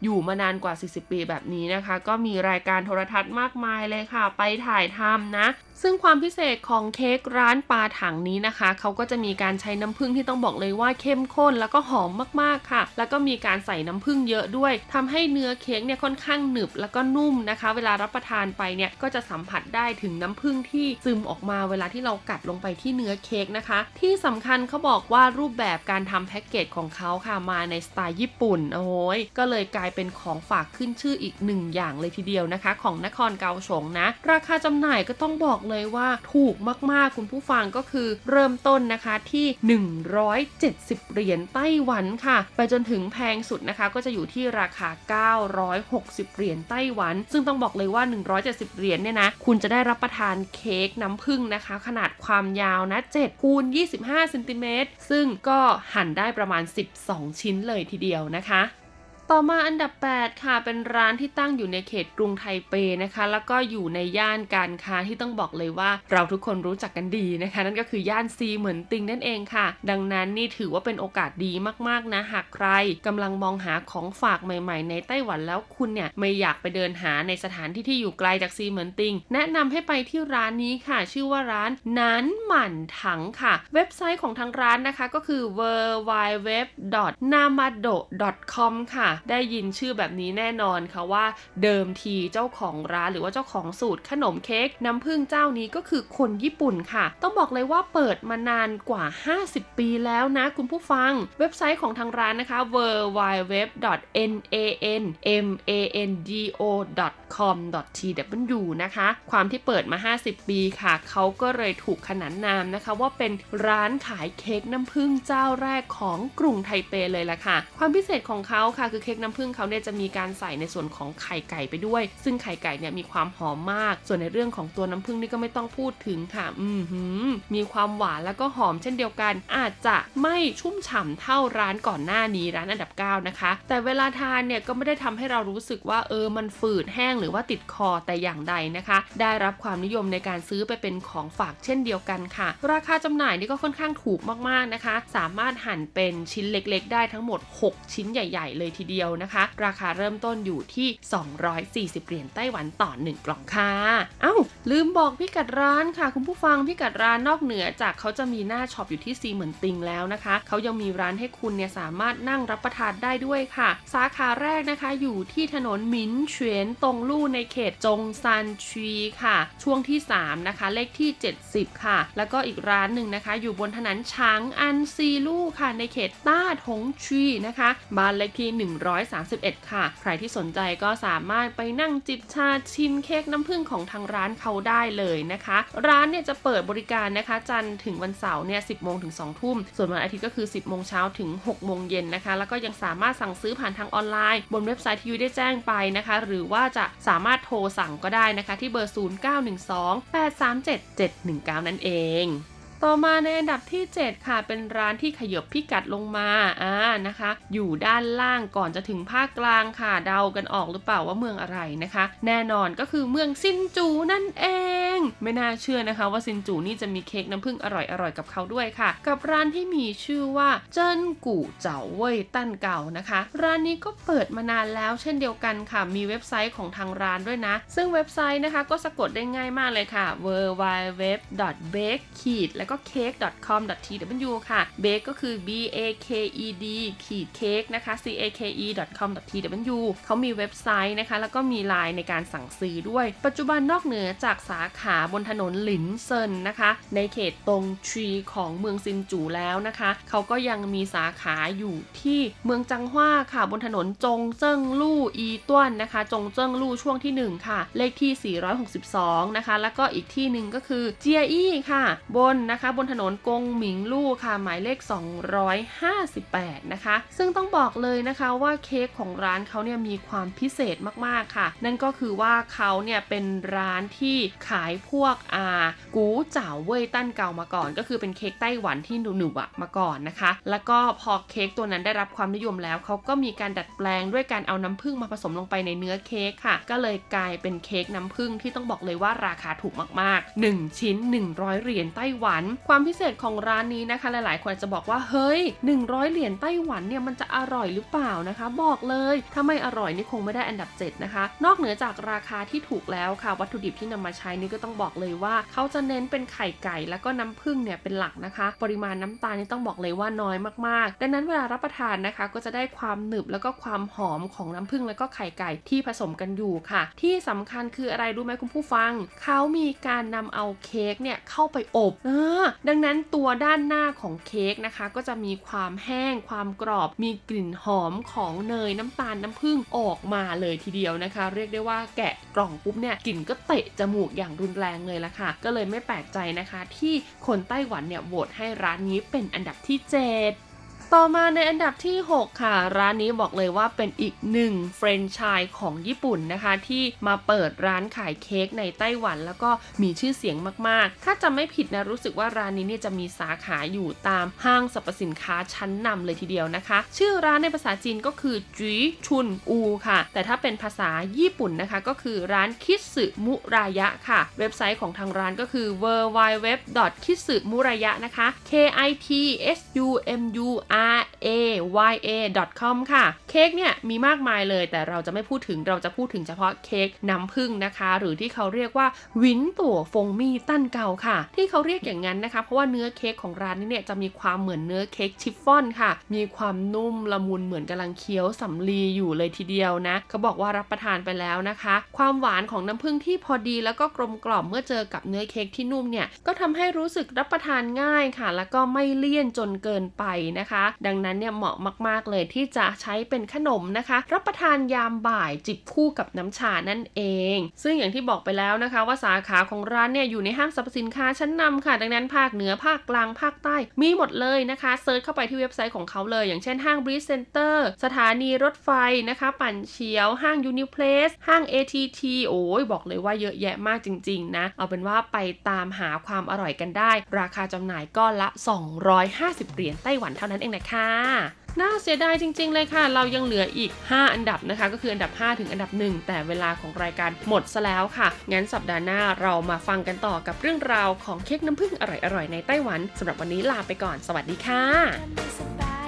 อยู่มานานกว่า 40 ปีแบบนี้นะคะ ก็มีรายการโทรทัศน์มากมายเลยค่ะ ไปถ่ายทำนะ ซึ่งความพิเศษของเค้กร้านปลาถังนี้นะคะ เขาก็จะมีการใช้น้ำผึ้งที่ต้องบอกเลยว่าเข้มข้นแล้วก็หอมมากๆค่ะ แล้วก็มีการใส่น้ำผึ้งเยอะด้วยทำให้เนื้อเค้กเนี่ยค่อนข้างหนึบแล้วก็นุ่มนะคะ เวลารับประทานไปเนี่ยก็จะสัมผัสได้ถึงน้ำผึ้งที่ซึมออกมาเวลาที่เรากัดลงไปที่เนื้อเค้กนะคะ ที่สำคัญเขาบอกว่ารูปแบบการทำแพ็กเกจของเขาค่ะมาในสไตล์ญี่ปุ่นโอ้ยก็เลยกลายเป็นของฝากขึ้นชื่ออีกหนึ่งอย่างเลยทีเดียวนะคะ ของนครเกาสงนะ ราคาจำหน่ายก็ต้องบอกเลยว่าถูกมากๆคุณผู้ฟังก็คือเริ่มต้นนะคะที่ 170 เหรียญไต้หวันค่ะ ไปจนถึงแพงสุดนะคะ ก็จะอยู่ที่ราคา 960 เหรียญไต้หวัน ซึ่งต้องบอกเลยว่า 170 เหรียญเนี่ยนะ คุณจะได้รับประทานเค้กน้ำผึ้งนะคะ ขนาดความยาวนะ7คูณ25เซนติเมตรซึ่งก็หั่นได้ประมาณ 12 ชิ้นเลยทีเดียวนะคะ ต่อมาอันดับ 8 ค่ะ เป็นร้านที่ตั้งอยู่ในเขตกรุงไทเปนะคะ แล้วก็อยู่ในย่านการค้าที่ต้องบอกเลยว่า เราทุกคนรู้จักกันดีนะคะ นั่นก็คือย่านซีเหมือนติงนั่นเองค่ะ ดังนั้นนี่ถือว่าเป็นโอกาสดีมากๆนะหากใครกำลังมองหาของฝากใหม่ ๆ ในไต้หวันแล้วคุณเนี่ยไม่อยากไปเดินหาในสถานที่ที่อยู่ไกลจากซีเหมือนติง แนะนำให้ไปที่ร้านนี้ค่ะ ชื่อว่าร้านนั้นหมั่นถังค่ะ เว็บไซต์ของทางร้านนะคะก็คือ w w w n a m a d o c o m ค่ะได้ยินชื่อแบบนี้แน่นอนค่ะว่าเดิมทีเจ้าของร้านหรือว่าเจ้าของสูตรขนมเค้กน้ำผึ้งเจ้านี้ก็คือคนญี่ปุ่นค่ะ ต้องบอกเลยว่าเปิดมานานกว่า 50 ปีแล้วนะคุณผู้ฟัง เว็บไซต์ของทางร้านนะคะ w w w n a n m a n d o com t w นะคะ ความที่เปิดมา 50 ปีค่ะ เขาก็เลยถูกขนานนามนะคะ ว่าเป็นร้านขายเค้กน้ำผึ้งเจ้าแรกของกรุงไทเปเลยล่ะค่ะ ความพิเศษของเขาค่ะคือเค้กน้ำผึ้งเขาเนี่ยจะมีการใส่ในส่วนของไข่ไก่ไปด้วย ซึ่งไข่ไก่เนี่ยมีความหอมมาก ส่วนในเรื่องของตัวน้ำผึ้งนี่ก็ไม่ต้องพูดถึงค่ะ อืมมีความหวานแล้วก็หอมเช่นเดียวกัน อาจจะไม่ชุ่มฉ่ำเท่าร้านก่อนหน้านี้ร้านอันดับ 9 นะคะ แต่เวลาทานเนี่ยก็ไม่ได้ทำให้เรารู้สึกว่าเออมันฝืดแห้งหรือว่าติดคอแต่อย่างใดนะคะ ได้รับความนิยมในการซื้อไปเป็นของฝากเช่นเดียวกันค่ะ ราคาจำหน่ายนี่ก็ค่อนข้างถูกมากๆนะคะ สามารถหั่นเป็นชิ้นเล็ก ๆ ได้ทั้งหมด 6 ชิ้นใหญ่ ๆ เลยทีเดียวดียวนะคะ ราคาเริ่มต้นอยู่ที่ 240 เหรียญไต้หวันต่อ 1 กล่องค่ะเอ้า ลืมบอกพิกัดร้านค่ะ คุณผู้ฟังพิกัดร้านนอกเหนือจากเขาจะมีหน้าช็อปอยู่ที่ซีเหมือนติงแล้วนะคะ เขายังมีร้านให้คุณเนี่ยสามารถนั่งรับประทานได้ด้วยค่ะ สาขาแรกนะคะอยู่ที่ถนนมินเฉวียนตงลู่ในเขตจงซันชีค่ะ ช่วงที่ 3 นะคะ เลขที่ 70 ค่ะ แล้วก็อีกร้านหนึ่งนะคะ อยู่บนถนนฉางอันซีลู่ค่ะในเขตต้าถงชีนะคะบ้านเลขที่1 131 ค่ะ ใครที่สนใจก็สามารถไปนั่งจิบชาชิมเค้กน้ำผึ้งของทางร้านเขาได้เลยนะคะ ร้านเนี่ยจะเปิดบริการนะคะ จันทร์ถึงวันเสาร์เนี่ย 10 โมงถึง 2 ทุ่ม ส่วนวันอาทิตย์ก็คือ 10 โมงเช้าถึง 6 โมงเย็นนะคะ แล้วก็ยังสามารถสั่งซื้อผ่านทางออนไลน์ บนเว็บไซต์ที่ยุ้ยได้แจ้งไปนะคะ หรือว่าจะสามารถโทรสั่งก็ได้นะคะ ที่เบอร์ 0912 837 719 นั่นเอง ต่อมาในอันดับที่ 7 ค่ะ เป็นร้านที่ขยบพิกัดลงมาอ่านะคะ อยู่ด้านล่างก่อนจะถึงภาคกลางค่ะ เดากันออกหรือเปล่าว่าเมืองอะไรนะคะ แน่นอนก็คือเมืองซินจูนั่นเอง ไม่น่าเชื่อนะคะว่าซินจูนี่จะมีเค้กน้ำผึ้งอร่อยๆกับเขาด้วยค่ะ กับร้านที่มีชื่อว่าเจิ้นกู่เจ๋าเว่ยตั้นเก่านะคะ ร้านนี้ก็เปิดมานานแล้วเช่นเดียวกันค่ะ มีเว็บไซต์ของทางร้านด้วยนะ ซึ่งเว็บไซต์นะคะก็สะกดได้ง่ายมากเลยค่ะ w w w b a k e แล้วก็ cake.com.tw ค่ะ baked ก็คือ b a k e d ขีด cake นะคะ c a k e .com.tw เขามีเว็บไซต์นะคะ แล้วก็มีไลน์ในการสั่งซื้อด้วย ปัจจุบันนอกเหนือจากสาขาบนถนนหลินเซินนะคะ ในเขตตงชีของเมืองซินจูแล้วนะคะ เขาก็ยังมีสาขาอยู่ที่เมืองจังหว้าค่ะ บนถนนจงเจิ้งลู่อีต้วนนะคะ จงเจิ้งลู่ช่วงที่ 1 ค่ะ เลขที่ 462 นะคะ แล้วก็อีกที่หนึ่งก็คือเจียอี้ค่ะ บนนะคะบนถนนกงหมิงลู่ค่ะหมายเลข 258 นะคะ ซึ่งต้องบอกเลยนะคะว่าเค้กของร้านเขาเนี่ยมีความพิเศษมากๆค่ะ นั่นก็คือว่าเขาเนี่ยเป็นร้านที่ขายพวกอากูเจ๋าเว่ยตั้นเก่ามาก่อน ก็คือเป็นเค้กไต้หวันที่หนุบๆอะมาก่อนนะคะ แล้วก็พอเค้กตัวนั้นได้รับความนิยมแล้วเขาก็มีการดัดแปลงด้วยการเอาน้ำผึ้งมาผสมลงไปในเนื้อเค้กค่ะ ก็เลยกลายเป็นเค้กน้ำผึ้งที่ต้องบอกเลยว่าราคาถูกมากๆ 1 ชิ้น 100 เหรียญไต้หวันความพิเศษของร้านนี้นะคะ หลายๆ คนจะบอกว่าเฮ้ย 100 เหรียญไต้หวันเนี่ยมันจะอร่อยหรือเปล่านะคะ บอกเลย ถ้าไม่อร่อยนี่คงไม่ได้อันดับ 7 นะคะ นอกเหนือจากราคาที่ถูกแล้วค่ะ วัตถุดิบที่นำมาใช้นี่ก็ต้องบอกเลยว่า เขาจะเน้นเป็นไข่ไก่แล้วก็น้ำผึ้งเนี่ยเป็นหลักนะคะ ปริมาณน้ำตาลนี่ต้องบอกเลยว่าน้อยมากๆ ดังนั้นเวลารับประทานนะคะ ก็จะได้ความหนึบแล้วก็ความหอมของน้ำผึ้งแล้วก็ไข่ไก่ที่ผสมกันอยู่ค่ะ ที่สำคัญคืออะไรรู้ไหมคุณผู้ฟัง เขามีการนำเอาเค้กเนี่ยเข้าไปอบ เออดังนั้นตัวด้านหน้าของเค้กนะคะ ก็จะมีความแห้งความกรอบ มีกลิ่นหอมของเนยน้ำตาลน้ำผึ้งออกมาเลยทีเดียวนะคะ เรียกได้ว่าแกะกล่องปุ๊บเนี่ยกลิ่นก็เตะจมูกอย่างรุนแรงเลยละค่ะ ก็เลยไม่แปลกใจนะคะ ที่คนไต้หวันเนี่ยโหวตให้ร้านนี้เป็นอันดับที่ 7 ต่อมาในอันดับที่ 6 ค่ะ ร้านนี้บอกเลยว่าเป็นอีกหนึ่งเฟรนไชส์ของญี่ปุ่นนะคะ ที่มาเปิดร้านขายเค้กในไต้หวัน แล้วก็มีชื่อเสียงมากๆ ถ้าจำไม่ผิดนะรู้สึกว่าร้านนี้เนี่ยจะมีสาขาอยู่ตามห้างสรรพสินค้าชั้นนำเลยทีเดียวนะคะ ชื่อร้านในภาษาจีนก็คือจีชุนอูค่ะ แต่ถ้าเป็นภาษาญี่ปุ่นนะคะ ก็คือร้านคิสึมุรายะค่ะ เว็บไซต์ของทางร้านก็คือ w w w k i s u m u r a y a นะคะ k i t s u m u r a y a com ค่ะ เค้กเนี่ยมีมากมายเลยแต่เราจะไม่พูดถึงเราจะพูดถึงเฉพาะเค้กน้ำผึ้งนะคะ หรือที่เขาเรียกว่าวินตัวฟงมีตั้นเกาค่ะ ที่เขาเรียกอย่างนั้นนะคะ เพราะว่าเนื้อเค้กของร้านนี้เนี่ยจะมีความเหมือนเนื้อเค้กชิฟฟ่อนค่ะ มีความนุ่มละมุนเหมือนกำลังเคี้ยวสำลีอยู่เลยทีเดียวนะ เขาบอกว่ารับประทานไปแล้วนะคะ ความหวานของน้ำผึ้งที่พอดีแล้วก็กลมกล่อมเมื่อเจอกับเนื้อเค้กที่นุ่มเนี่ยก็ทำให้รู้สึกรับประทานง่ายค่ะ แล้วก็ไม่เลี่ยนจนเกินไปนะคะดังนั้นเนี่ยเหมาะมากๆเลยที่จะใช้เป็นขนมนะคะ รับประทานยามบ่ายจิบคู่กับน้ำชานั่นเอง ซึ่งอย่างที่บอกไปแล้วนะคะว่าสาขาของร้านเนี่ยอยู่ในห้างสรรพสินค้าชั้นนำค่ะ ดังนั้นภาคเหนือภาคกลางภาคใต้มีหมดเลยนะคะ search เข้าไปที่เว็บไซต์ของเขาเลย อย่างเช่นห้างบรีซเซ็นเตอร์สถานีรถไฟนะคะ ปั่นเฉียว ห้างยูนิเพลสห้าง ATT โอ้ยบอกเลยว่าเยอะแยะมากจริง ๆ นะ เอาเป็นว่าไปตามหาความอร่อยกันได้ ราคาจำหน่ายก้อนละ 250 เหรียญไต้หวันเท่านั้นเองนะคะน่าเสียดายจริง ๆ เลยค่ะ เรายังเหลืออีก 5 อันดับนะคะ ก็คืออันดับ 5 ถึงอันดับ 1 แต่เวลาของรายการหมดซะแล้วค่ะ งั้นสัปดาห์หน้าเรามาฟังกันต่อกับเรื่องราวของเค้กน้ำผึ้งอร่อยๆ ในไต้หวันสำหรับวันนี้ลาไปก่อน สวัสดีค่ะ